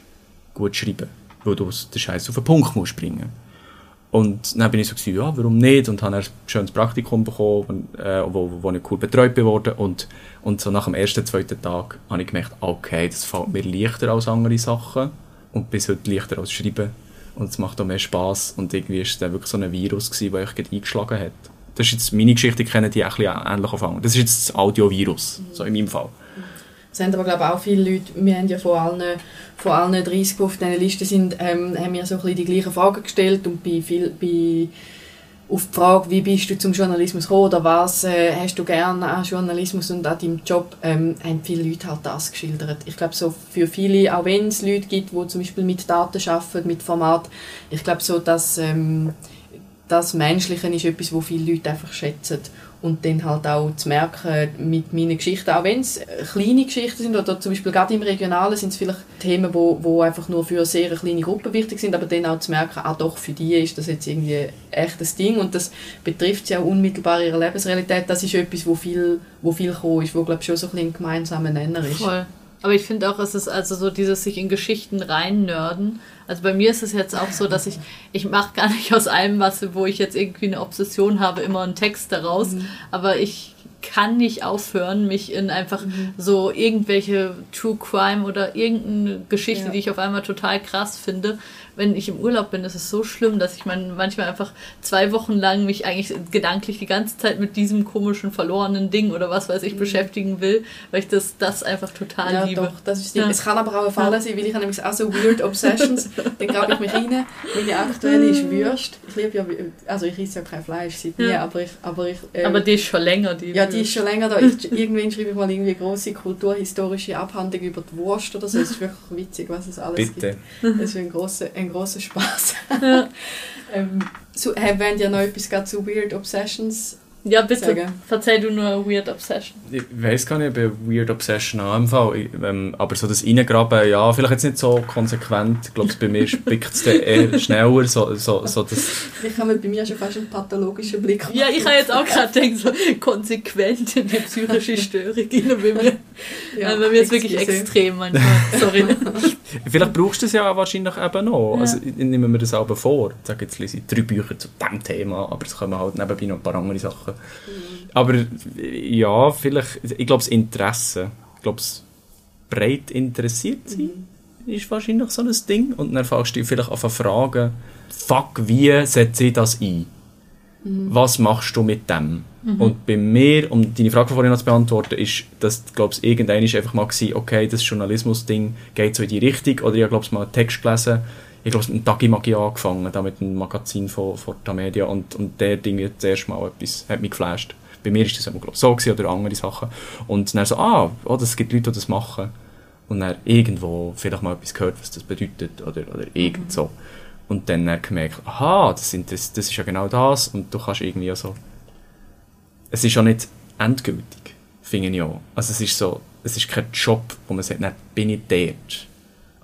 gut schreiben weil du den Scheiß auf den Punkt musst bringen und dann bin ich so gewesen, ja, warum nicht? Und habe ein schönes Praktikum bekommen, äh, wo, wo ich cool betreut wurde. Und, und so nach dem ersten, zweiten Tag habe ich gemerkt, okay, das fällt mir leichter als andere Sachen. Und bis heute leichter als Schreiben. Und es macht auch mehr Spass. Und irgendwie war es dann wirklich so ein Virus, gewesen, der euch eingeschlagen hat. Das ist jetzt meine Geschichte, ich kenne die ein bisschen ähnlich anfangen. Das ist jetzt das Audiovirus, so in meinem Fall. Es haben aber glaube ich, auch viele Leute, wir haben ja von allen, von allen 30, die auf dieser Liste sind, ähm, haben wir so die gleichen Fragen gestellt und bei, viel, bei auf die Frage, wie bist du zum Journalismus gekommen oder was äh, hast du gerne an Journalismus und an deinem Job, ähm, haben viele Leute halt das geschildert. Ich glaube, so für viele, auch wenn es Leute gibt, die zum Beispiel mit Daten arbeiten, mit Format, ich glaube so, dass ähm, das Menschliche ist etwas, wo viele Leute einfach schätzen und dann halt auch zu merken mit meinen Geschichten, auch wenn es kleine Geschichten sind oder zum Beispiel gerade im Regionalen sind es vielleicht Themen, wo, wo einfach nur für sehr kleine Gruppen wichtig sind, aber dann auch zu merken, ah doch, für die ist das jetzt irgendwie ein echtes Ding und das betrifft sie auch unmittelbar ihre Lebensrealität, das ist etwas, wo viel, wo viel gekommen ist, wo glaube ich schon so ein, ein gemeinsamer Nenner ist. Voll. Aber ich finde auch, es ist also so dieses sich in Geschichten reinnörden. Also bei mir ist es jetzt auch so, dass ich, ich mache gar nicht aus allem was, wo ich jetzt irgendwie eine Obsession habe, immer einen Text daraus. Mhm. Aber ich kann nicht aufhören, mich in einfach mhm. so irgendwelche True Crime oder irgendeine Geschichte, ja. die ich auf einmal total krass finde, wenn ich im Urlaub bin, ist es so schlimm, dass ich mein, manchmal einfach zwei Wochen lang mich eigentlich gedanklich die ganze Zeit mit diesem komischen verlorenen Ding oder was weiß ich mhm. beschäftigen will, weil ich das, das einfach total ja, liebe. Doch, das ist ja. Es kann aber auch ein Fall ja. sein, weil ich habe nämlich auch so Weird Obsessions, dann grabe ich mich rein. Meine aktuelle ist Würst. Ich liebe ja, also ich esse ja kein Fleisch seit nie, aber ich... Aber, ich, ähm, aber die ist schon länger, die Ja, die ist schon länger da. Ich, irgendwann schreibe ich mal irgendwie eine grosse kulturhistorische Abhandlung über die Wurst oder so. Es ist wirklich witzig, was es alles Bitte. gibt. Das ist ein grosser, ein grosser Spaß. Ja. ähm, so, hey, wenn ihr noch etwas zu Weird Obsessions ja, bitte. Sagen. Verzeih du nur eine Weird Obsession. Ich weiß gar nicht, ob ich eine Weird Obsession habe im Fall. Ich, ähm, aber so das Reingraben, ja, vielleicht jetzt nicht so konsequent. Ich glaube, bei mir spickt es eher schneller. So, so, so das haben wir bei mir schon fast einen pathologischen Blick. Ja, ich habe jetzt auch gerade gedacht, so konsequent in die psychische Störung rein bei mir. Ja, äh, bei mir ist wirklich extrem manchmal. Sorry. vielleicht brauchst du es ja wahrscheinlich eben noch. Ja. Also, ich nehme mir das aber vor. Ich sage jetzt lese ich drei Bücher zu diesem Thema, aber es kommen halt nebenbei noch ein paar andere Sachen. Mhm. Aber ja, vielleicht, ich glaube, das Interesse, ich glaube, breit interessiert sein, mhm. ist wahrscheinlich so ein Ding. Und dann fängst du vielleicht an fragen, fuck, wie setze ich das ein? Mhm. Was machst du mit dem? Mhm. Und bei mir, um deine Frage vorhin noch zu beantworten, ist, dass, glaube ich, irgendwann einfach mal war, okay, das Journalismus-Ding geht so in die Richtung, oder ich glaube, mal einen Text gelesen, ich glaube, mit dem Tagi Magie angefangen, da mit dem Magazin von, von der Media und, und der Ding hat zuerst mal etwas, hat mich geflasht. Bei mir ist das immer, glaub, so gewesen, oder andere Sachen. Und dann so, ah, oh, es gibt Leute, die das machen. Und dann irgendwo vielleicht mal etwas gehört, was das bedeutet, oder, oder irgend so. Und dann, dann gemerkt, aha, das, sind, das, das ist ja genau das, und du kannst irgendwie so, es ist ja nicht endgültig, finde ich auch. Also es ist so, es ist kein Job, wo man sagt, dann bin ich dort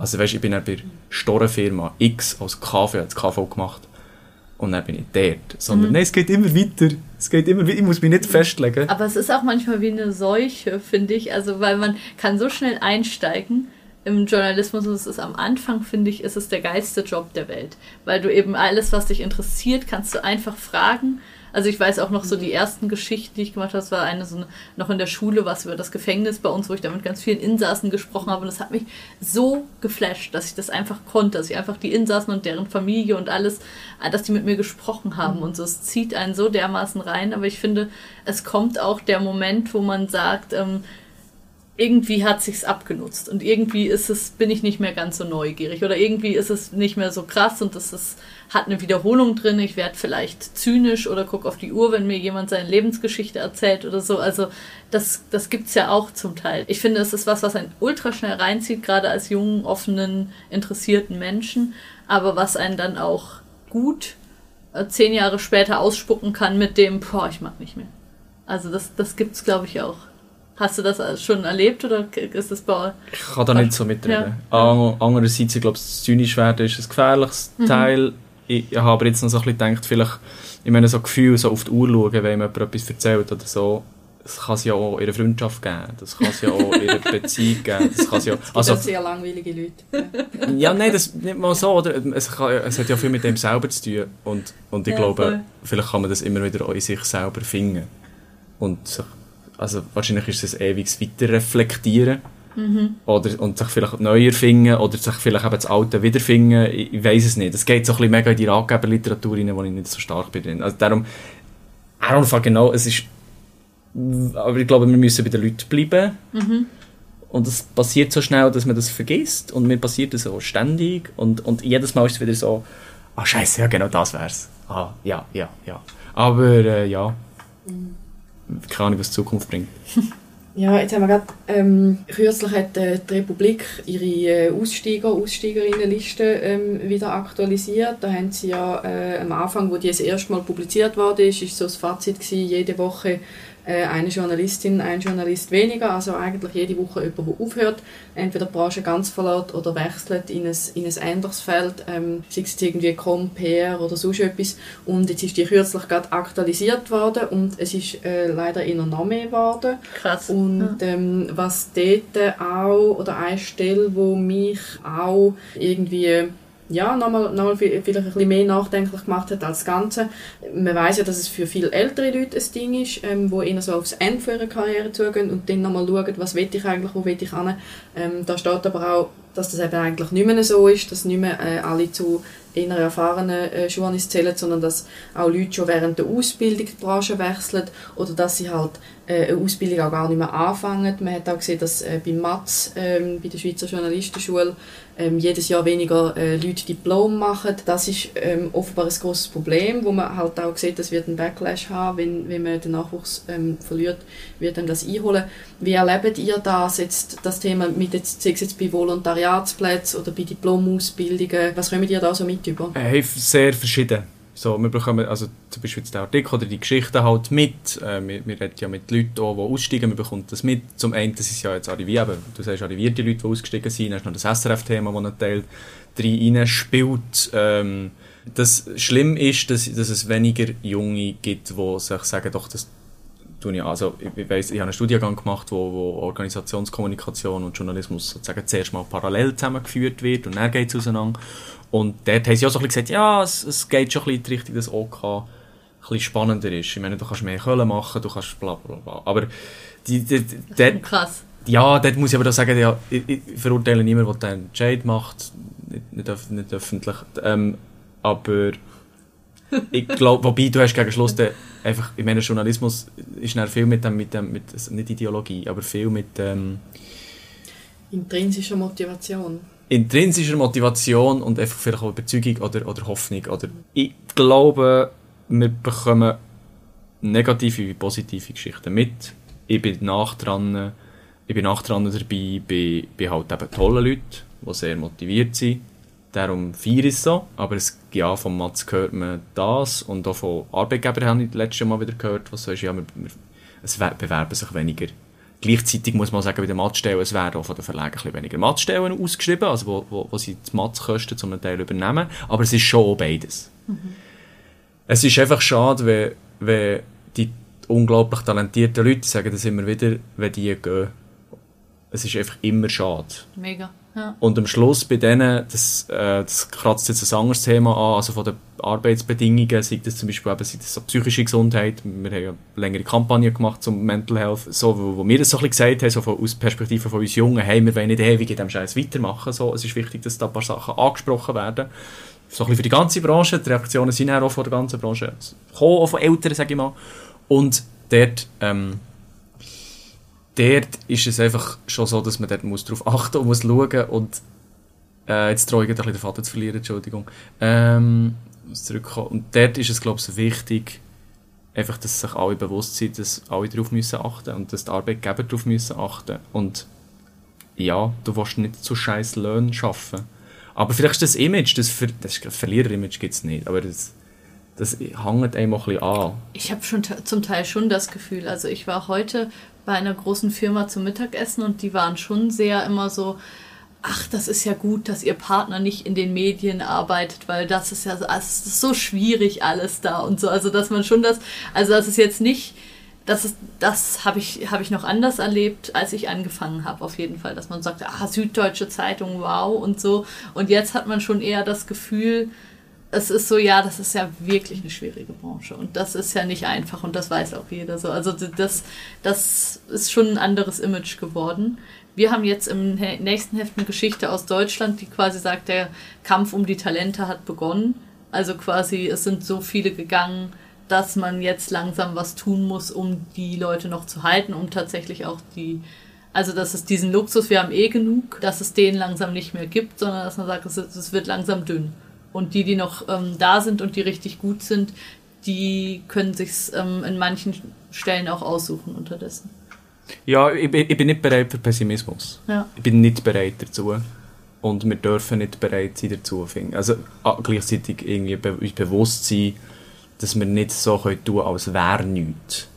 also weißt, ich bin dann bei Storenfirma X als KV, als KV gemacht und dann bin ich dort. Sondern mhm. nein, es geht immer weiter. Es geht immer weiter. Ich muss mich nicht festlegen. Aber es ist auch manchmal wie eine Seuche, finde ich. Also weil man kann so schnell einsteigen im Journalismus und es ist am Anfang, finde ich, ist es der geilste Job der Welt. Weil du eben alles, was dich interessiert, kannst du einfach fragen also ich weiß auch noch so die mhm. ersten Geschichten, die ich gemacht habe, das war eine so noch in der Schule, was über das Gefängnis bei uns, wo ich da mit ganz vielen Insassen gesprochen habe. Und das hat mich so geflasht, dass ich das einfach konnte, dass ich einfach die Insassen und deren Familie und alles, äh, dass die mit mir gesprochen haben. Mhm. Und so, es zieht einen so dermaßen rein. Aber ich finde, es kommt auch der Moment, wo man sagt, ähm, irgendwie hat sich's abgenutzt und irgendwie ist es bin ich nicht mehr ganz so neugierig oder irgendwie ist es nicht mehr so krass und es ist, hat eine Wiederholung drin. Ich werde vielleicht zynisch oder gucke auf die Uhr, wenn mir jemand seine Lebensgeschichte erzählt oder so. Also das das gibt's ja auch zum Teil. Ich finde, es ist was, was einen ultra schnell reinzieht, gerade als jungen, offenen, interessierten Menschen, aber was einen dann auch gut äh, zehn Jahre später ausspucken kann mit dem, boah, ich mag nicht mehr. Also das das gibt's glaube ich auch. Hast du das schon erlebt oder ist das bei Ich kann da nicht so mitreden. Ja. Andererseits, ich glaube, das zynisch werden ist ein gefährliches mhm. Teil. Ich, ich habe jetzt noch so ein bisschen gedacht, vielleicht, ich meine, so Gefühl, so auf die Uhr schauen, wenn jemand etwas erzählt oder so, das kann es ja auch in einer Freundschaft geben, das kann es ja auch in einer Beziehung geben. Das, kann ja, also, das sind sehr langweilige Leute. ja, nein, das nicht mal so. Oder? Es, kann, es hat ja viel mit dem selber zu tun. Und, und ich ja, glaube, voll. vielleicht kann man das immer wieder auch in sich selber finden. Und sich also wahrscheinlich ist es ein ewiges Weiterreflektieren. Mhm. Oder, und sich vielleicht neu erfinden oder sich vielleicht eben das Alte wiederfinden. Ich, ich weiß es nicht. Es geht so ein bisschen mega in die Ratgeberliteratur rein, wo ich nicht so stark bin. Also darum, I don't fucking know, es ist aber ich glaube, wir müssen bei den Leuten bleiben. Mhm. Und es passiert so schnell, dass man das vergisst. Und mir passiert das auch ständig. Und, und jedes Mal ist es wieder so, ah, oh, scheiße, ja, genau das wär's. Ah, ja, ja, ja. Aber, äh, ja. Mhm keine Ahnung, was die Zukunft bringt. Ja, jetzt haben wir gerade, ähm, kürzlich hat äh, die Republik ihre äh, Aussteiger, Aussteigerinnenliste ähm, wieder aktualisiert. Da haben sie ja äh, am Anfang, wo die das erste Mal publiziert wurde, ist, ist so das Fazit gewesen, jede Woche eine Journalistin, ein Journalist weniger, also eigentlich jede Woche jemand, der aufhört, entweder die Branche ganz verlässt oder wechselt in ein, in ein anderes Feld, ähm, sei es irgendwie Compare oder sonst etwas. Und jetzt ist die kürzlich gerade aktualisiert worden und es ist äh, leider eher noch mehr geworden. Krass. Und ähm, was dort auch, oder eine Stelle, wo mich auch irgendwie ja, nochmal, nochmal vielleicht ein bisschen mehr nachdenklich gemacht hat als das Ganze. Man weiß ja, dass es für viele ältere Leute ein Ding ist, ähm, wo eher so aufs Ende ihrer Karriere zugehen und dann nochmal schauen, was will ich eigentlich, wo will ich hin. Ähm, da steht aber auch, dass das eben eigentlich nicht mehr so ist, dass nicht mehr äh, alle zu eher erfahrenen äh, Journalisten zählen, sondern dass auch Leute schon während der Ausbildung die Branche wechseln oder dass sie halt eine Ausbildung auch gar nicht mehr anfangen. Man hat auch gesehen, dass äh, bei MATS, ähm, bei der Schweizer Journalistenschule, ähm, jedes Jahr weniger äh, Leute Diplom machen. Das ist ähm, offenbar ein großes Problem, wo man halt auch sieht, dass wird einen Backlash haben, wenn, wenn man den Nachwuchs ähm, verliert, wird dann das einholen. Wie erlebt ihr das jetzt, das Thema mit jetzt, sei es jetzt bei Volontariatsplätzen oder bei Diplomausbildungen? Was kommt ihr da so mit über? Äh, sehr verschieden. So, wir bekommen also zum Beispiel den Artikel oder die Geschichten halt mit. Äh, wir, wir reden ja mit Leuten, auch, die aussteigen, wir bekommen das mit. Zum einen, das ist ja jetzt arriviert, du sagst arrivierte Leute, die ausgestiegen sind, dann hast noch das SRF-Thema, das ein Teil rein spielt. Ähm, das schlimm ist, dass, dass es weniger Junge gibt, die sich sagen, doch, das tue ich, also ich, weiss, ich habe einen Studiengang gemacht, wo, wo Organisationskommunikation und Journalismus sozusagen zuerst mal parallel zusammengeführt wird und dann geht es auseinander. Und dort haben sie auch so ein bisschen gesagt, ja, es, es geht schon ein bisschen in die Richtung, dass OK ein bisschen spannender ist. Ich meine, du kannst mehr Köln machen, du kannst bla bla bla. Aber die, die, die, dort, Krass. Ja, dort muss ich aber auch sagen, ja, ich, ich verurteile niemanden, der den Entscheid macht, nicht, nicht, nicht öffentlich. Ähm, aber ich glaube, wobei du hast gegen Schluss den, einfach, ich meine, Journalismus ist dann viel mit dem, mit dem, mit, nicht Ideologie, aber viel mit ähm, intrinsischer Motivation. Intrinsischer Motivation und einfach vielleicht auch Überzeugung oder, oder Hoffnung. Oder ich glaube, wir bekommen negative wie positive Geschichten mit. Ich bin nach dran, ich bin nach dran dabei, bei, bei halt eben tollen Leuten, die sehr motiviert sind Darum feiere ich es so. Aber es, ja, von Mats hört man das. Und auch von Arbeitgebern habe ich letztes Mal wieder gehört, was so ist, ja, wir, wir, es bewerben sich weniger. Gleichzeitig muss man sagen, bei den Matzstellen, es werden auch von den Verlagen ein bisschen weniger Matzstellen ausgeschrieben, also wo, wo, wo sie die Matzkosten zum Teil übernehmen. Aber es ist schon beides. Mhm. Es ist einfach schade, wenn, wenn die unglaublich talentierten Leute sagen das immer wieder, wenn die gehen. Es ist einfach immer schade. Mega. Und am Schluss bei denen, das, äh, das kratzt jetzt ein anderes Thema an, also von den Arbeitsbedingungen, sei das zum Beispiel eben, sei das so psychische Gesundheit, wir haben ja längere Kampagnen gemacht zum Mental Health, so, wo, wo wir das so ein bisschen gesagt haben, so von, aus Perspektive von uns Jungen, hey, wir wollen nicht ewig in diesem Scheiß weitermachen, so, es ist wichtig, dass da ein paar Sachen angesprochen werden, so ein bisschen für die ganze Branche, die Reaktionen sind auch von der ganzen Branche gekommen, auch von Eltern, sage ich mal, und dort, ähm, dort ist es einfach schon so, dass man dort muss darauf achten und muss schauen und äh, jetzt traue ich ein bisschen den Vater zu verlieren, Entschuldigung. Ähm, zurückkommen. Und dort ist es, glaube ich, wichtig, einfach, dass sich alle bewusst sind, dass alle darauf müssen achten und dass die Arbeitgeber darauf müssen achten. Und ja, du willst nicht zu scheiß Löhnen arbeiten. Aber vielleicht ist das Image, das, Ver das Verlierer-Image gibt es nicht, aber das, das hängt einem auch ein bisschen an. Ich habe schon zum Teil schon das Gefühl, also ich war heute bei einer großen Firma zum Mittagessen und die waren schon sehr immer so, ach, das ist ja gut, dass ihr Partner nicht in den Medien arbeitet, weil das ist ja so, also ist so schwierig alles da und so. Also, dass man schon das, also das ist jetzt nicht, das ist, das habe ich, habe ich noch anders erlebt, als ich angefangen habe, auf jeden Fall, dass man sagt, ah, Süddeutsche Zeitung, wow und so. Und jetzt hat man schon eher das Gefühl, es ist so, ja, das ist ja wirklich eine schwierige Branche und das ist ja nicht einfach und das weiß auch jeder so. Also das, das ist schon ein anderes Image geworden. Wir haben jetzt im nächsten Heft eine Geschichte aus Deutschland, die quasi sagt, der Kampf um die Talente hat begonnen. Also quasi, es sind so viele gegangen, dass man jetzt langsam was tun muss, um die Leute noch zu halten, um tatsächlich auch die, also dass es diesen Luxus, wir haben eh genug, dass es den langsam nicht mehr gibt, sondern dass man sagt, es, es wird langsam dünn. Und die, die noch ähm, da sind und die richtig gut sind, die können sich ähm, in manchen Stellen auch aussuchen unterdessen. Ja, ich bin, ich bin nicht bereit für Pessimismus. Ja. Ich bin nicht bereit dazu. Und wir dürfen nicht bereit sein dazu. Also gleichzeitig irgendwie be uns bewusst sein, dass wir nicht so können tun als wäre nichts.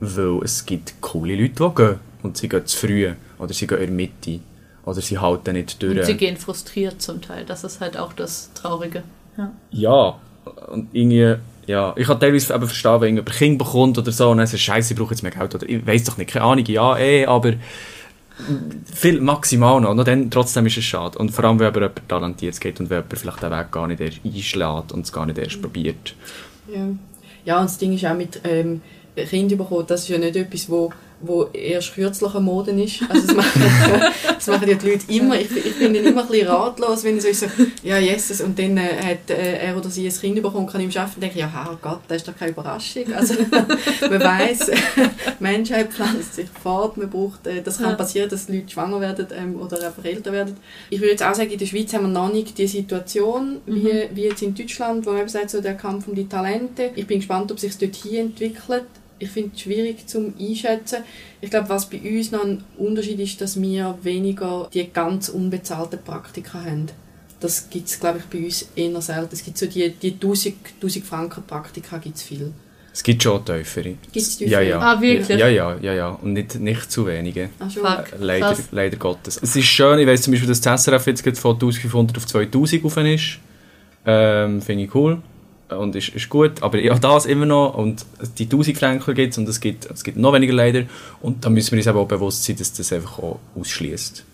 Weil es gibt coole Leute, die gehen. Und sie gehen zu früh. Oder sie gehen in der Mitte. Oder sie halten nicht durch. Und sie gehen frustriert zum Teil. Das ist halt auch das Traurige. Ja. ja. Und irgendwie, ja, ich kann teilweise eben verstehen, wenn jemand ein Kind bekommt oder so, und dann sagt, Scheiße, ich brauche jetzt mehr Geld. Oder ich weiß doch nicht, keine Ahnung, ja, eh, aber viel maximal noch. noch dann, trotzdem ist es schade. Und vor allem, wenn aber jemand talentiert geht und wenn jemand vielleicht den Weg gar nicht erst einschlägt und es gar nicht erst Mhm. probiert. Ja. ja, und das Ding ist auch mit ähm, Kind bekommen, das ist ja nicht etwas, wo, wo erst kürzlich eine Mode ist. Also das machen, das machen die Leute immer. Ich, ich bin dann immer ein bisschen ratlos, wenn ich so, so ja, Jesus, und dann äh, hat äh, er oder sie ein Kind bekommen, kann ihm arbeiten, denke ich, ja, Herrgott, das ist doch keine Überraschung. Also man weiss, die Menschheit pflanzt sich fort, man braucht, äh, das kann passieren, dass Leute schwanger werden ähm, oder einfach älter werden. Ich würde jetzt auch sagen, in der Schweiz haben wir noch nicht die Situation, wie, wie jetzt in Deutschland, wo man eben sagt, so der Kampf um die Talente. Ich bin gespannt, ob sich dort hier entwickelt. Ich finde es schwierig zum einschätzen. Ich glaube, was bei uns noch ein Unterschied ist, dass wir weniger die ganz unbezahlten Praktika haben. Das gibt es, glaube ich, bei uns eher selten. Es gibt so die, die 1000, 1000 Franken Praktika gibt es viel. Es gibt schon tiefere. Gibt's Ja, tiefere? ja. Ah, wirklich? Ja, ja, ja, ja. Und nicht, nicht zu wenige. Ach, schon. Fuck. Äh, Leider, leider Gottes. Es ist schön, ich weiss zum Beispiel, dass das SRF jetzt gerade von 1500 auf 2000 rauf ist. Ähm, Finde ich cool. Und ist, ist gut. Aber ja, das immer noch. Und die 1000 Franken gibt es und es gibt, es gibt noch weniger leider. Und da müssen wir uns aber auch bewusst sein, dass das einfach auch ausschließt.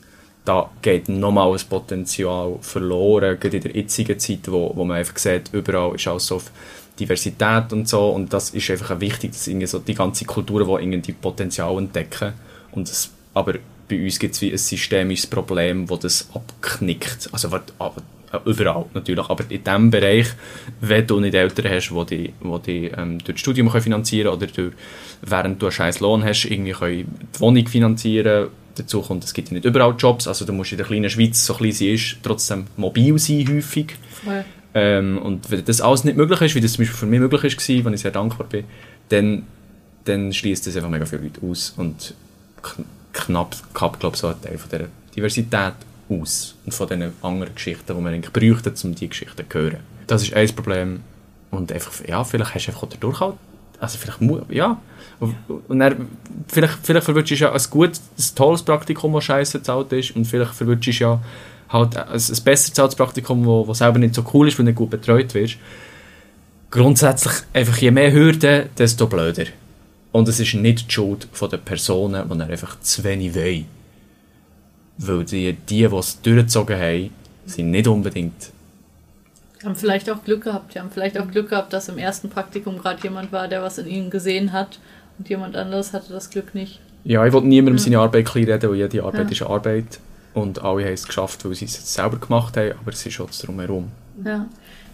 Da geht nochmal ein Potenzial verloren, gerade in der jetzigen Zeit, wo, wo man einfach sieht, überall ist alles auf Diversität und so. Und das ist einfach wichtig, dass irgendwie so die ganze Kultur, die irgendwie Potenzial entdecken. Und es, aber bei uns gibt es wie ein systemisches Problem, das das abknickt. Also aber, äh, überall natürlich, aber in diesem Bereich, wenn du nicht Eltern hast, die dich, die dich ähm, durch das Studium können finanzieren oder durch, während du einen scheiß Lohn hast, irgendwie können die Wohnung finanzieren. Dazu kommt, es gibt ja nicht überall Jobs, also du musst in der kleinen Schweiz, so klein sie ist, trotzdem mobil sein häufig. Ähm, und wenn das alles nicht möglich ist, wie das zum Beispiel für mich möglich war, wenn ich sehr dankbar bin, dann, dann schließt das einfach mega viele Leute aus und kn knapp kappt, glaube ich, so ein Teil von dieser Diversität aus und von diesen anderen Geschichten, die man eigentlich bräuchte, um diese Geschichten zu hören. Das ist ein Problem und einfach, ja, vielleicht hast du einfach auch dadurch halt, also vielleicht, mu- ja, und, und dann, vielleicht, vielleicht verwünschst du ja ein gutes, ein tolles Praktikum, das scheiße bezahlt ist und vielleicht verwünschst du ja halt ein, ein besser bezahltes Praktikum, wo, wo selber nicht so cool ist, weil du nicht gut betreut wirst. Grundsätzlich einfach je mehr Hürden, desto blöder. Und es ist nicht die Schuld den Personen, die einfach zu wenig wollen. Weil die, die, die es durchgezogen haben, sind nicht unbedingt Haben vielleicht auch Glück gehabt. Die haben vielleicht auch Glück gehabt, dass im ersten Praktikum gerade jemand war, der was in ihnen gesehen hat und jemand anderes hatte das Glück nicht. Ja, ich will niemandem seine Arbeit kleinreden, weil jede Arbeit Ja. ist eine Arbeit. Und alle haben es geschafft, weil sie es selber gemacht haben, aber es ist auch Drumherum. Ja.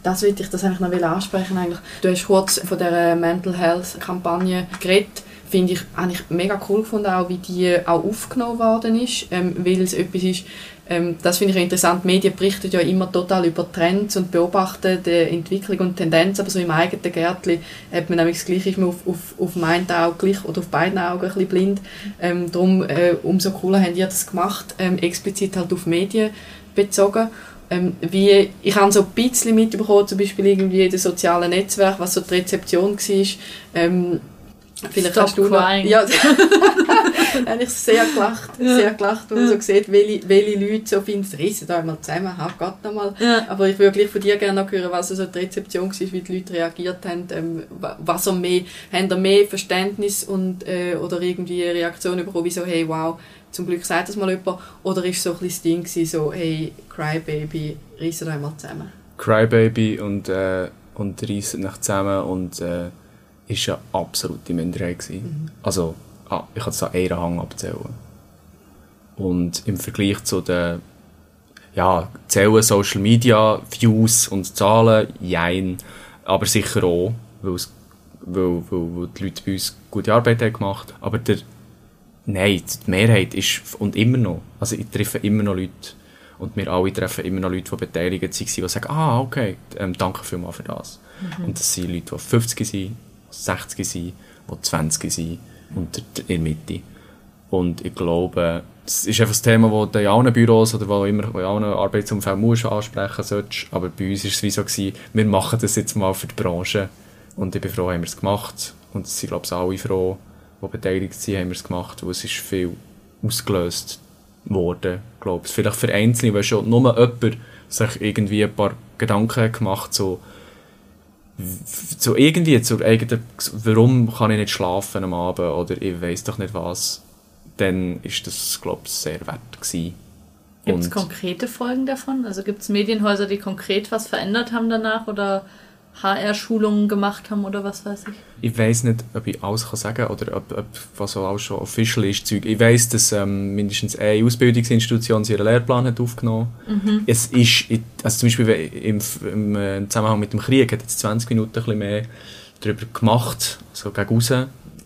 Das wollte ich das eigentlich noch will ansprechen. Eigentlich. Du hast kurz von der Mental Health Kampagne geredet. Finde ich eigentlich mega cool gefunden, auch wie die auch aufgenommen worden ist, ähm, weil es etwas ist, ähm, das finde ich interessant. Die Medien berichten ja immer total über Trends und beobachten die Entwicklung und Tendenz, aber so im eigenen Gärtchen hat man nämlich das Gleiche, ist man auf, auf, auf dem Auge gleich oder auf beiden Augen ein bisschen blind. Ähm, darum, äh, umso cooler haben ihr das gemacht, ähm, explizit halt auf Medien bezogen. Ähm, wie, ich habe so ein bisschen mitbekommen, zum Beispiel irgendwie in den sozialen Netzwerken, was so die Rezeption war. Ähm, vielleicht Stop hast du noch, ja, habe ich sehr gelacht, sehr gelacht, wo man so sieht, welche, welche Leute so finden, rissen da einmal zusammen, hau Gott nochmal. Ja. Aber ich würde gleich von dir gerne noch hören, was so die Rezeption war, wie die Leute reagiert haben, ähm, wa- was er mehr, haben da mehr Verständnis und, äh, oder irgendwie eine Reaktion bekommen, wie so, hey, wow, zum Glück sagt das mal jemand, oder ist so ein bisschen das Ding gewesen, so, hey, Crybaby, rissen da einmal zusammen. Crybaby und, äh, und reissen nach zusammen und äh, ist eine absolute Minderheit gewesen. Also, ah, ich kann es an einer Hand abzählen. Und im Vergleich zu den ja, zählen Social Media Views und Zahlen, jein, aber sicher auch, weil, es, weil, weil, weil die Leute bei uns gute Arbeit haben gemacht. Aber der, nein, die Mehrheit ist, und immer noch, also ich treffe immer noch Leute, und wir alle treffen immer noch Leute, die beteiligt waren, die sagen, ah, okay, ähm, danke vielmals für das. Und das sind Leute, die 50 sind, 60 sind, die 20 sind und in der Mitte. Und ich glaube, es ist einfach das Thema, das du in allen Büros oder wo immer in allen Arbeitsumfällen musst ansprechen solltest. Aber bei uns war es wie so, gewesen, wir machen das jetzt mal für die Branche. Und ich bin froh, haben wir es gemacht. Und es sind, glaube ich, alle froh, die beteiligt sind, haben wir es gemacht. Weil es ist viel ausgelöst worden, glaube ich. Vielleicht für Einzelne, weil schon nur jemand sich irgendwie ein paar Gedanken gemacht so so irgendwie zur eigenen, warum kann ich nicht schlafen am Abend oder ich weiß doch nicht was, dann ist das, glaube ich, sehr wert gewesen. Gibt es konkrete Folgen davon? Also gibt es Medienhäuser, die konkret was verändert haben danach oder HR-Schulungen gemacht haben oder was weiß ich? Ich weiß nicht, ob ich alles kann sagen kann oder ob, ob was auch schon official ist. Zeug. Ich weiß, dass ähm, mindestens eine Ausbildungsinstitution ihren Lehrplan hat aufgenommen Es ist, also zum Beispiel im, im, äh, im Zusammenhang mit dem Krieg hat jetzt 20 Minuten ein bisschen mehr darüber gemacht, so gegen raus.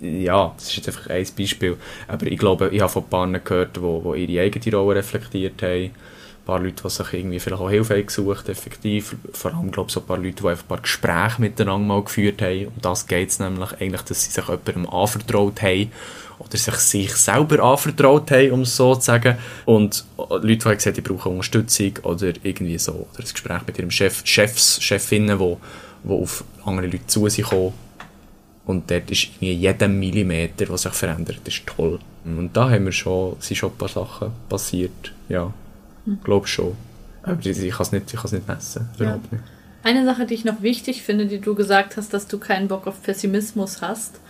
Ja, das ist jetzt einfach ein Beispiel. Aber ich glaube, ich habe von Paaren gehört, die, die ihre eigene Rolle reflektiert haben. Paar Leute, die sich irgendwie vielleicht auch Hilfe haben gesucht effektiv. Vor allem, glaube ich, so ein paar Leute, die einfach ein paar Gespräche miteinander mal geführt haben. Um das geht es nämlich eigentlich, dass sie sich jemandem anvertraut haben oder sich sich selber anvertraut haben, um es so zu sagen. Und Leute, die haben gesagt, die brauchen Unterstützung oder irgendwie so. Oder ein Gespräch mit ihrem Chef, Chefs, Chefinnen, die, die auf andere Leute zu sich kommen. Und dort ist irgendwie jeder Millimeter, der sich verändert, ist toll. Und da haben wir schon, sind schon ein paar Sachen passiert. Ja, glaube schon. Aber ich, ich kann es nicht, ich nicht messen. Überhaupt nicht. Eine Sache, die ich noch wichtig finde, die du gesagt hast, dass du keinen Bock auf Pessimismus hast.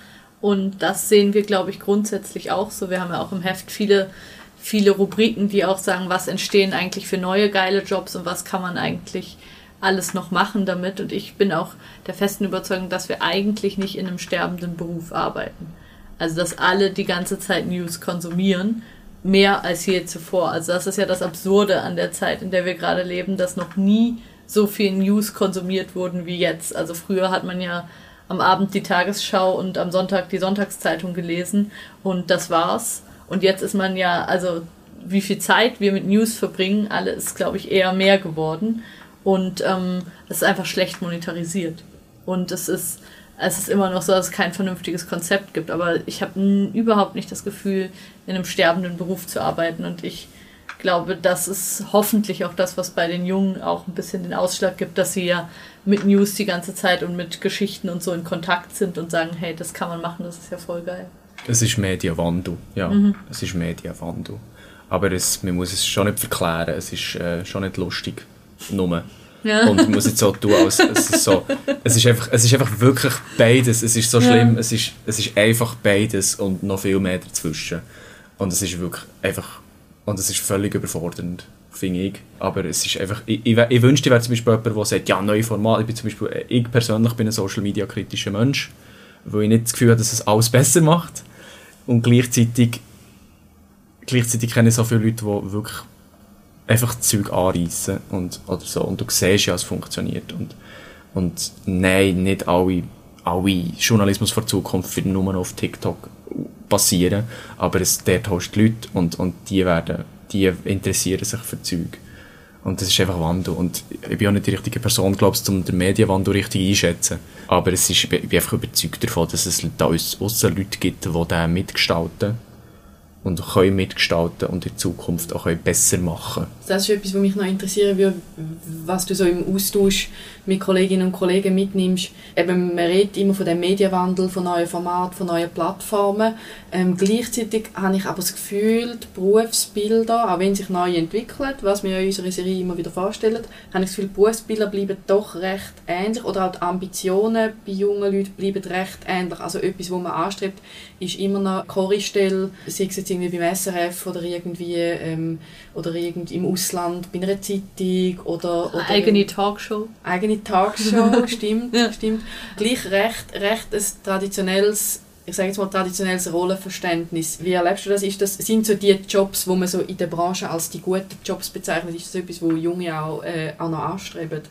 Und das sehen wir, glaube ich, grundsätzlich auch so. Wir haben ja auch im Heft viele, viele Rubriken, die auch sagen, was entstehen eigentlich für neue geile Jobs und was kann man eigentlich alles noch machen damit. Und ich bin auch der festen Überzeugung, dass wir eigentlich nicht in einem sterbenden Beruf arbeiten. Also, dass alle die ganze Zeit News konsumieren, mehr als je zuvor. Also, das ist ja das Absurde an der Zeit, in der wir gerade leben, dass noch nie so viel News konsumiert wurden wie jetzt. Also, früher hat man ja am Abend die Tagesschau und am Sonntag die Sonntagszeitung gelesen und das war's. Und jetzt ist man ja, also, wie viel Zeit wir mit News verbringen, alle ist, glaube ich, eher mehr geworden. Und ähm, es ist einfach schlecht monetarisiert. Und es ist, es ist immer noch so, dass es kein vernünftiges Konzept gibt. Aber ich habe überhaupt nicht das Gefühl, in einem sterbenden Beruf zu arbeiten. Und ich glaube, das ist hoffentlich auch das, was bei den Jungen auch ein bisschen den Ausschlag gibt, dass sie ja mit News die ganze Zeit und mit Geschichten und so in Kontakt sind und sagen, hey, das kann man machen, das ist ja voll geil. Es ist Medienwandel, ja. Es ist Medienwandel. Aber es, man muss es schon nicht verklären, es ist äh, schon nicht lustig. Nur. Ja. Und muss jetzt so tun, als es ist so. Es ist einfach, es ist einfach wirklich beides. Es ist so Ja. schlimm, es, ist, es ist einfach beides und noch viel mehr dazwischen. Und es ist wirklich einfach. Und es ist völlig überfordernd, finde ich. Aber es ist einfach. Ich, ich, ich wünschte, ich wäre zum Beispiel jemand, der sagt, ja, neue Formate. Ich bin zum Beispiel, ich persönlich bin ein Social Media kritischer Mensch, weil ich nicht das Gefühl habe, dass es alles besser macht. Und gleichzeitig, gleichzeitig kenne ich so viele Leute, die wirklich einfach Zeug anreißen und oder so. Und du siehst ja, es funktioniert. Und und nein, nicht alle alle Journalismus vor Zukunft wird nur noch auf TikTok passieren, aber es dort hast du die Leute und und die werden die interessieren sich für Zeug. Und das ist einfach Wandel. Und ich bin auch nicht die richtige Person, glaube ich, um den Medienwandel richtig einschätzen, aber es ist, ich bin einfach überzeugt davon, dass es da aus- ausser Leute gibt, die den mitgestalten und können mitgestalten und in Zukunft auch besser machen Das ist etwas, was mich noch interessieren würde, was du so im Austausch mit Kolleginnen und Kollegen mitnimmst. Eben, man redet immer von dem Medienwandel, von neuen Formaten, von neuen Plattformen. Ähm, gleichzeitig habe ich aber das Gefühl, die Berufsbilder, auch wenn sich neu entwickeln, was wir in unserer Serie immer wieder vorstellen, habe ich das Gefühl, Berufsbilder bleiben doch recht ähnlich oder auch die Ambitionen bei jungen Leuten bleiben recht ähnlich. Also etwas, was man anstrebt, ist immer noch Choristelle, sei es jetzt irgendwie beim SRF oder irgendwie, ähm, oder irgendwie im Ausland bei einer Zeitung oder, oder Eigene Talkshow. eigene Talkshow, stimmt, Ja. stimmt. Gleich recht, recht ein traditionelles, ich sage jetzt mal traditionelles Rollenverständnis. Wie erlebst du das? Ist das sind so die Jobs, wo man so in der Branche als die guten Jobs bezeichnet? Ist das etwas, wo Junge auch, äh, auch noch anstreben?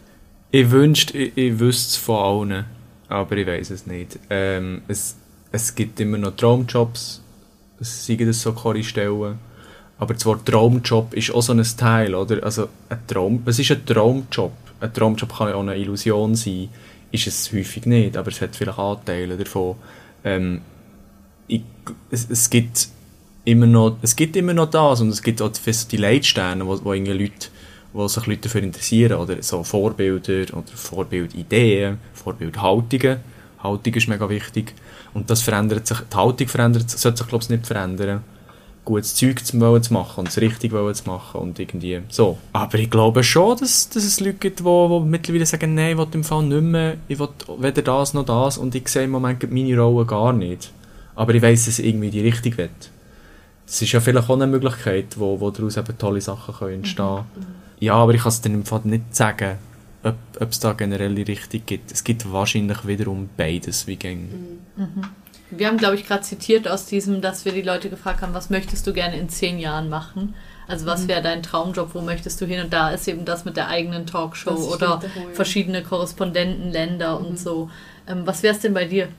Ich wünschte, ich, ich wüsste es von allen, aber ich weiß es nicht. Ähm, es, es gibt immer noch Traumjobs, es seien das so Choristellen. Aber Wort Traumjob ist auch so ein Teil, oder? Also, ein Traum, was ist ein Traumjob? Ein Traumjob kann ja auch eine Illusion sein, ist es häufig nicht, aber es hat vielleicht Anteile davon. Ähm, ich, es, es gibt immer noch, es gibt immer noch das und es gibt auch die, die Leitsterne, wo, wo irgendwie Leute, wo sich Leute dafür interessieren oder so Vorbilder oder Vorbildideen, Vorbildhaltungen. Haltung ist mega wichtig und das verändert sich, die Haltung verändert, sich- sollte sich glaube ich nicht verändern. Gutes Zeug zu, wollen zu machen und es richtig wollen zu machen und irgendwie so. Aber ich glaube schon, dass, dass es Leute gibt, die, die mittlerweile sagen, nein, ich will im Fall nicht mehr, ich will weder das noch das und ich sehe im Moment meine Rolle gar nicht. Aber ich weiss, dass ich irgendwie die Richtung will. das ist ja vielleicht auch eine Möglichkeit, wo, wo daraus eben tolle Sachen können entstehen können. Ja, aber ich kann es dann im Fall nicht sagen, ob, ob es da generelle Richtung gibt. Es gibt wahrscheinlich wiederum beides, wie gäng. Wir haben, glaube ich, gerade zitiert aus diesem, dass wir die Leute gefragt haben, was möchtest du gerne in zehn Jahren machen? Also was wäre dein Traumjob, wo möchtest du hin? Und da ist eben das mit der eigenen Talkshow oder ja. verschiedene Korrespondenten, Länder und so. Ähm, was wäre es denn bei dir?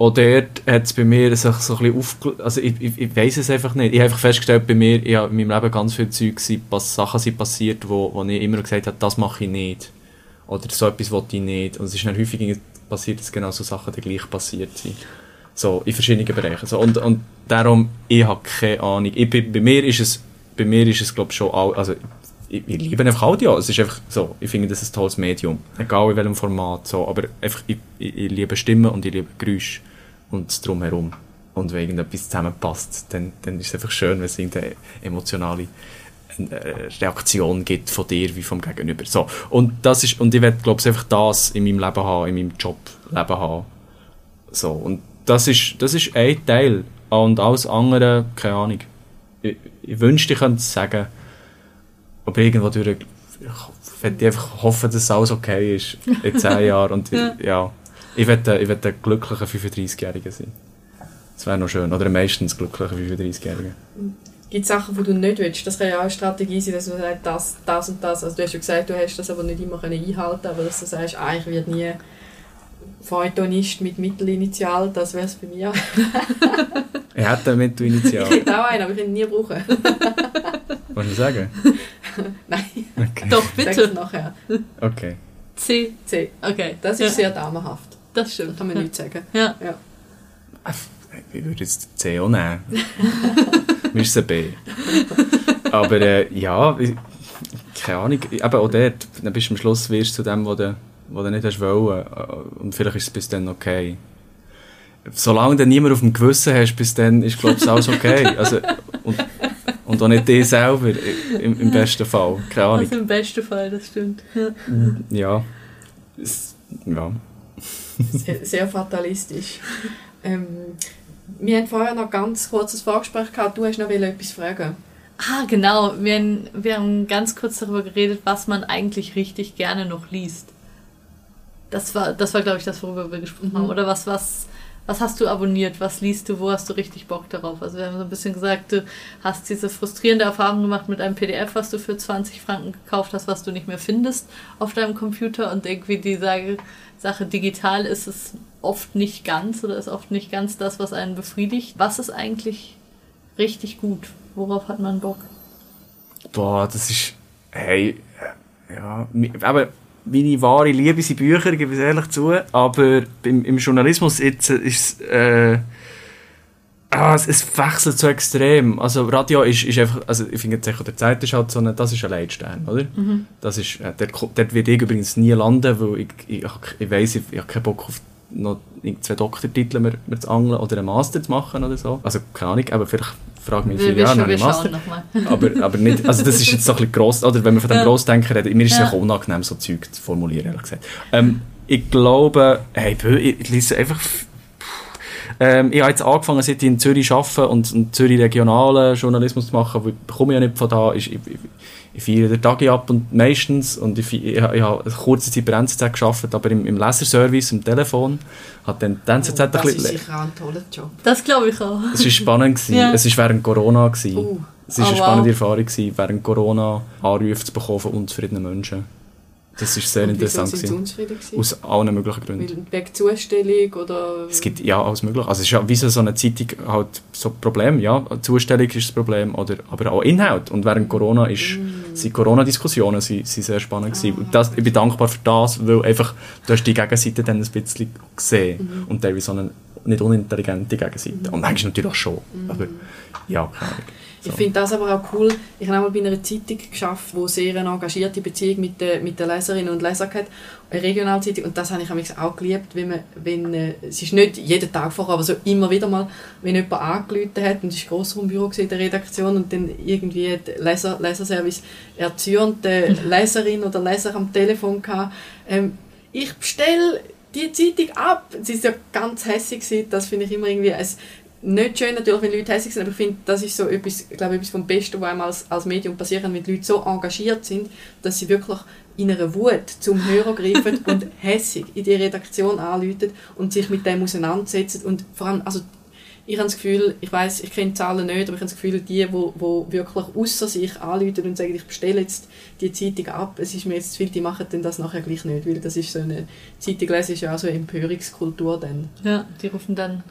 Auch dort hat es bei mir sich so ein bisschen aufge... Also ich, ich, ich weiss es einfach nicht. Ich habe einfach festgestellt, bei mir, ich habe in meinem Leben ganz viele Zeug, sind, Sachen sind passiert, wo, wo ich immer gesagt habe, das mache ich nicht. Oder so etwas will ich nicht. Und es ist dann häufig passiert, dass genau so Sachen dann gleich passiert sind. So, in verschiedenen Bereichen. So, und, und darum, ich habe keine Ahnung. Ich, bin- bei mir ist es, bei mir ist es, glaube ich, schon all, also, ich, ich liebe einfach Audio. Es ist einfach so, ich finde, das ist ein tolles Medium. Egal in welchem Format, so. Aber einfach, ich, ich, ich liebe Stimmen und ich liebe Geräusche und Drumherum. Und wenn irgendetwas zusammenpasst, dann, dann ist es einfach schön, wenn es irgendeine emotionale Reaktion gibt von dir wie vom Gegenüber. So. Und das ist, und ich werde, glaube ich, einfach das in meinem Leben haben, in meinem Jobleben haben. So. Und das ist, das ist ein Teil. Und alles andere, keine Ahnung. Ich, ich wünschte, ich könnte es sagen. Aber irgendwo durch, ich werde einfach hoffen, dass alles okay ist in zehn Jahren. Und ja. ja, ich werde, ich werde ein glücklicher 35-Jähriger sein. Das wäre noch schön. Oder meistens glücklicher 35-Jähriger. Gibt es Sachen, die du nicht willst? Das kann ja auch eine Strategie sein, dass du sagst, das, das und das. Also du hast ja gesagt, du hast das aber nicht immer können einhalten aber dass du sagst, ah, ich werde nie Feuilletonist mit Mittelinitial, das wäre es bei mir. Ich hätte mit Ich Initial. hätte auch einen, aber ich ihn nie brauchen. Was du sagen? Nein, Okay. Doch, sag's bitte. nachher. okay. C. C. Okay. Das ist ja, sehr damenhaft. Das Da stimmt. kann man nichts sagen. Ja. Ja. Ich würde jetzt C auch nehmen. Ein B. Aber äh, ja, ich, keine Ahnung. Eben auch dort, dann bist du am Schluss wirst du zu dem, was du, was du nicht hast wollen. Äh, Und vielleicht ist es bis dann okay. Solange du niemand auf dem Gewissen hast, bis dann ist, glaube ich, alles okay. Also, und, und auch nicht dich selber, im, im besten Fall. Keine Ahnung. Also im besten Fall, das stimmt. Ja. Ja. Sehr, sehr fatalistisch. Ähm, wir haben vorher noch ganz kurzes Vorgespräch gehabt. Du hast noch etwas fragen. Ah, genau. Wir, haben- wir haben ganz kurz darüber geredet, was man eigentlich richtig gerne noch liest. Das war, das war glaube ich, das, worüber wir gesprochen Mhm. haben. Oder was, was, was hast du abonniert? Was liest du? Wo hast du richtig Bock darauf? Also wir haben so ein bisschen gesagt, du hast diese frustrierende Erfahrung gemacht mit einem PDF, was du für 20 Franken gekauft hast, was du nicht mehr findest auf deinem Computer. Und irgendwie die Sache digital ist es oft nicht ganz oder ist oft nicht ganz das, was einen befriedigt. Was ist eigentlich richtig gut? Worauf hat man Bock? Boah, das ist. Hey, äh, ja. Aber meine wahre Liebe sind Bücher, gebe ich ehrlich zu. Aber im, im Journalismus jetzt, äh, ist es. Äh, ah, es, es wechselt so extrem. Also, Radio ist, ist einfach. Also, ich finde, jetzt der Zeit ist halt so eine. Das ist ein Leitstern, oder? Das ist. Äh, dort, dort werde ich übrigens nie landen, weil ich, ich, ich, ich weiss, ich, ich habe keinen Bock auf noch zwei Doktortitel mir, mir zu angeln oder einen Master zu machen oder so. Also, keine Ahnung, aber vielleicht frage mich in wir, Jahren, einen Master. aber, aber nicht, also das ist jetzt so ein bisschen gross, oder wenn wir von dem Ja. Grossdenken reden, mir ist es Ja. auch unangenehm, so Zeug zu formulieren, ehrlich gesagt. Ähm, ich glaube, hey, ich, lese einfach, ähm, ich habe jetzt angefangen, seit ich in Zürich arbeite und in Zürich regionalen Journalismus zu machen, weil ich komme ja nicht von da, ist, ich, ich, ich feiere den Tag ab und meistens, und ich, fei- ich, ich habe eine kurze Zeit bei NZZ gearbeitet, aber im, im Leserservice, im Telefon, hat dann die NZZ Oh, ein das bisschen... ist sicher auch ein toller Job. Das glaube ich auch. Es war spannend. Gewesen. Ja. Es war während Corona. Gewesen. Uh. Es war Oh, eine wow. spannende Erfahrung, gewesen, während Corona Anrufe zu bekommen von unzufriedenen Menschen. Das war sehr Und interessant. Aus allen möglichen Gründen. Weil Wegen Zustellung oder... Es gibt ja alles mögliche. Also es ist ja wie so eine Zeitung halt so ein Problem, ja. Zustellung ist das Problem, oder, aber auch Inhalt. Und während Corona ist, Mm. sind Corona-Diskussionen sind, sind sehr spannend gewesen. Und das, ich bin dankbar für das, weil einfach, du hast die Gegenseite dann ein bisschen gesehen. Mhm. Und teilweise so eine nicht unintelligente Gegenseite. Und manchmal natürlich auch schon. Aber ja, keine Ahnung. Ich finde das aber auch cool. Ich habe einmal bei einer Zeitung geschafft, wo sehr eine engagierte Beziehung mit den, mit den Leserinnen und Lesern hat. Eine Regionalzeitung. Und das habe ich auch geliebt, wenn man, wenn, äh, es ist nicht jeden Tag vorher, aber so immer wieder mal, wenn jemand angerufen hat und es war Grossraumbüro in der Redaktion und dann irgendwie der Leser, Leserservice erzürnte Leserin oder Leser am Telefon hatte, ähm, ich bestelle die Zeitung ab. Sie ist ja ganz hässlich gewesen. Das finde ich immer irgendwie, es, nicht schön natürlich, wenn Leute hässlich sind, aber ich finde, das ist so etwas, ich glaube, etwas vom Besten, was einem als, als Medium passieren kann, wenn die Leute so engagiert sind, dass sie wirklich in einer Wut zum Hörer greifen und hässig in die Redaktion anrufen und sich mit dem auseinandersetzen und vor allem, also ich habe das Gefühl, ich weiß, ich kenne die Zahlen nicht, aber ich habe das Gefühl, die, die, die wirklich außer sich anrufen und sagen, ich bestelle jetzt die Zeitung ab, es ist mir jetzt zu viel, die machen dann das nachher gleich nicht, weil das ist so eine, Zeitung lesen ist ja auch so eine Empörungskultur dann. Ja, die rufen dann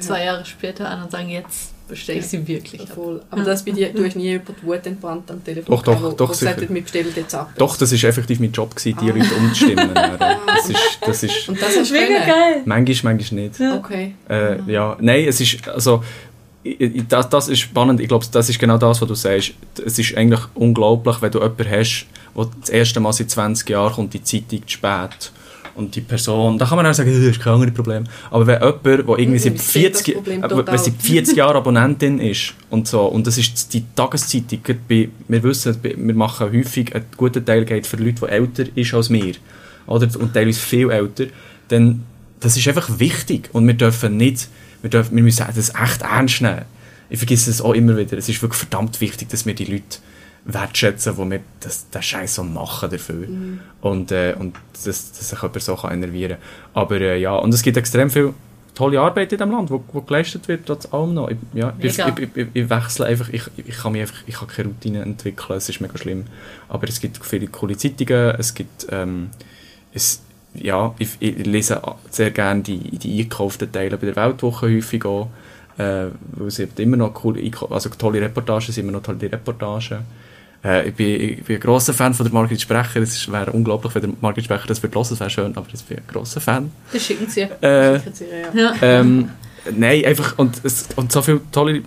zwei Jahre später an und sagen, jetzt bestelle ich sie wirklich ab. Voll. Aber das bei dir, du hast nie über die Wut entbrannt am Telefon. Doch, doch, wo, doch, wo sicher. gesagt hat, wir bestellen jetzt ab. Doch, das war effektiv mein Job, gewesen, die Ah. Leute umzustimmen. das ist, das ist Und das du Mega geil! manchmal, manchmal nicht. Okay. Äh, ja, nein, es ist, also, das, das ist spannend. Ich glaube, das ist genau das, was du sagst. Es ist eigentlich unglaublich, wenn du jemanden hast, der das erste Mal seit 20 Jahren kommt die Zeitung zu spät. Und die Person, da kann man auch sagen, das ist kein anderes Problem. Aber wenn jemand, der irgendwie Mhm, seit ich sehe das 40, Problem äh, wenn seit 40 Jahren Abonnentin ist und so, und das ist die Tageszeitung, bei, wir wissen, wir machen häufig, ein guter Teil geht für Leute, die älter ist als wir, oder, und teilweise viel älter, dann, das ist einfach wichtig. Und wir dürfen nicht, wir, dürfen, wir müssen das echt ernst nehmen. Ich vergesse es auch immer wieder, es ist wirklich verdammt wichtig, dass wir die Leute wertschätzen, wo wir das, den Scheiß so machen dafür. Und, äh, und dass, dass sich jemand so kann enervieren kann. Aber äh, ja, und es gibt extrem viel tolle Arbeit in diesem Land, wo, wo geleistet wird, trotz allem noch. Ich, ja, ich, ich, ich, ich wechsle einfach, ich, ich kann mich einfach, ich kann keine Routine entwickeln, es ist mega schlimm. Aber es gibt viele coole Zeitungen, es gibt, ähm, es, ja, ich, ich lese sehr gerne die, die eingekauften Teile bei der Weltwoche häufig auch, äh, weil sie immer noch cool, also tolle Reportagen sind immer noch tolle Reportagen. Äh, ich, bin, ich bin ein grosser Fan von der Margrit Sprecher, es wäre unglaublich, wenn der Margrit Sprecher das würde hören, das wäre schön, aber ich bin ein grosser Fan. Das schicken sie. Äh, Ja. Ja. ähm, nein, einfach, und, es, und so viele tolle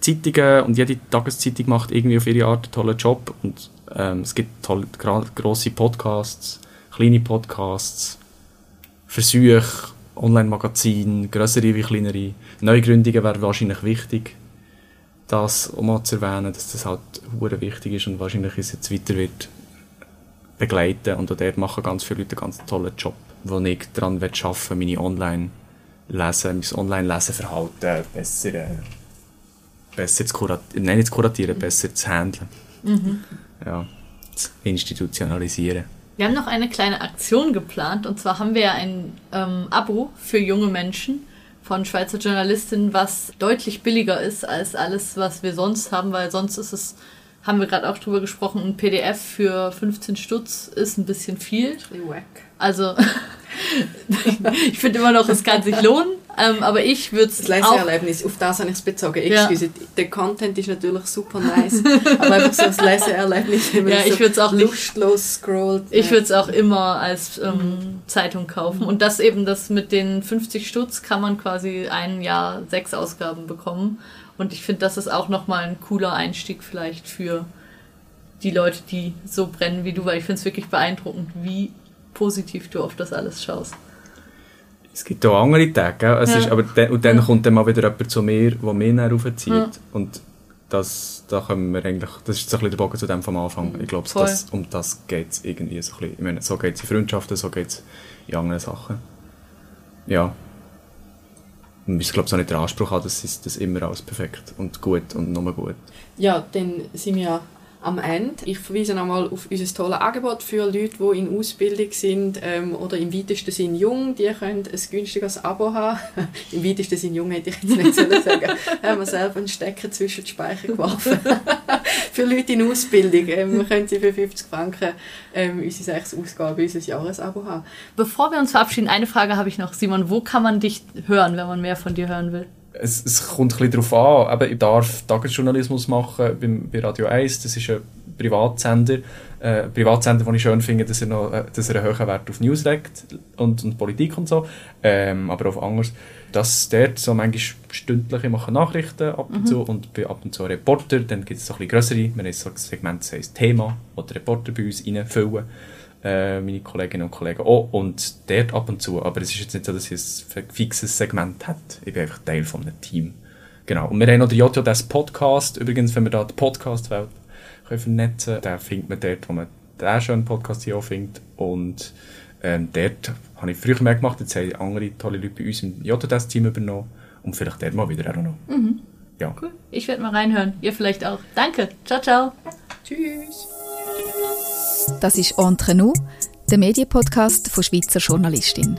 Zeitungen und jede Tageszeitung macht irgendwie auf ihre Art einen tollen Job und ähm, es gibt tolle, grosse Podcasts, kleine Podcasts, Versuche, Online-Magazine, grössere wie kleinere. Neugründungen wäre wahrscheinlich wichtig, das um mal zu erwähnen, dass das halt hure wichtig ist und wahrscheinlich uns jetzt weiter wird begleiten und auch dort machen ganz viele Leute einen ganz tollen Job, wo ich daran arbeiten will, meine Online-Lesen, mein Online-Leseverhalten besser, äh, besser zu kuratieren, nein, nicht zu kuratieren, besser zu handeln. Ja, zu institutionalisieren. Wir haben noch eine kleine Aktion geplant und zwar haben wir ja ein ähm, Abo für junge Menschen von Schweizer Journalistinnen, was deutlich billiger ist als alles, was wir sonst haben, weil sonst ist es, haben wir gerade auch drüber gesprochen, ein PDF für 15 Stutz ist ein bisschen viel. Also ich finde immer noch, es kann sich lohnen, ähm, aber ich würde Das es auch... Leseerlebnis, auf das habe ich es bezogen. Ja. Der Content ist natürlich super nice, aber einfach so das Leseerlebnis, wenn man Ja, so ich würd's auch lustlos scrollt. Ich würde es auch immer als ähm, Zeitung kaufen. Und das eben, das mit den 50 Stutz kann man quasi ein Jahr sechs Ausgaben bekommen. Und ich finde, das ist auch nochmal ein cooler Einstieg vielleicht für die Leute, die so brennen wie du, weil ich finde es wirklich beeindruckend, wie positiv du auf das alles schaust. Es gibt auch andere Tage? Es Ja. ist, aber dann, und dann Ja. kommt dann mal wieder jemand zu mir, der mich dann raufzieht. Ja. Und das, da können wir eigentlich, das ist so ein bisschen der Bogen zu dem vom Anfang. Ich glaube, das, um das geht es irgendwie so ein bisschen. Ich meine, so geht es in Freundschaften, so geht es in anderen Sachen. Ja. Man müssen, glaube ich, auch nicht den Anspruch es das immer alles perfekt und gut und nur gut. Ja, dann sind wir am Ende. Ich verweise nochmal auf unser tolles Angebot für Leute, die in Ausbildung sind ähm, oder im weitesten Sinn jung. Die können ein günstiges Abo haben. Im weitesten Sinn jung hätte ich jetzt nicht sollen sagen. haben wir selber einen Stecker zwischen die Speicher geworfen. für Leute in Ausbildung ähm, können sie für 50 Franken ähm, unsere sechs Ausgaben, unser Jahresabo haben. Bevor wir uns verabschieden, eine Frage habe ich noch. Simon, wo kann man dich hören, wenn man mehr von dir hören will? Es, es kommt ein bisschen darauf an. Eben, ich darf Tagesjournalismus machen beim, bei Radio 1. Das ist ein Privatsender. Äh, ein Privatsender, den ich schön finde, dass er, noch, äh, dass er einen hohen Wert auf News legt und, und Politik und so. Ähm, aber auch anders. Das dort so manchmal stündlich, ich mache Nachrichten ab und zu und bin ab und zu Reporter. Dann gibt es so ein bisschen grössere, wir haben so ein Segment, das heisst Thema, die Reporter bei uns reinfüllen. Äh, meine Kolleginnen und Kollegen auch. Und dort ab und zu. Aber es ist jetzt nicht so, dass ich ein fixes Segment habe. Ich bin einfach Teil von einem Team. Genau. Und wir haben noch den JJS Podcast. Übrigens, wenn wir da die Podcast-Welt können vernetzen können, den findet man dort, wo man den schönen Podcast hier auch findet. Und ähm, dort habe ich früher mehr gemacht. Jetzt haben andere tolle Leute bei uns im JJS-Team übernommen. Und vielleicht der mal wieder auch noch. Mhm. Ja. Cool. Ich werde mal reinhören. Ihr vielleicht auch. Danke. Ciao, ciao. Tschüss. Das ist Entre nous, der Medienpodcast von Schweizer Journalistin.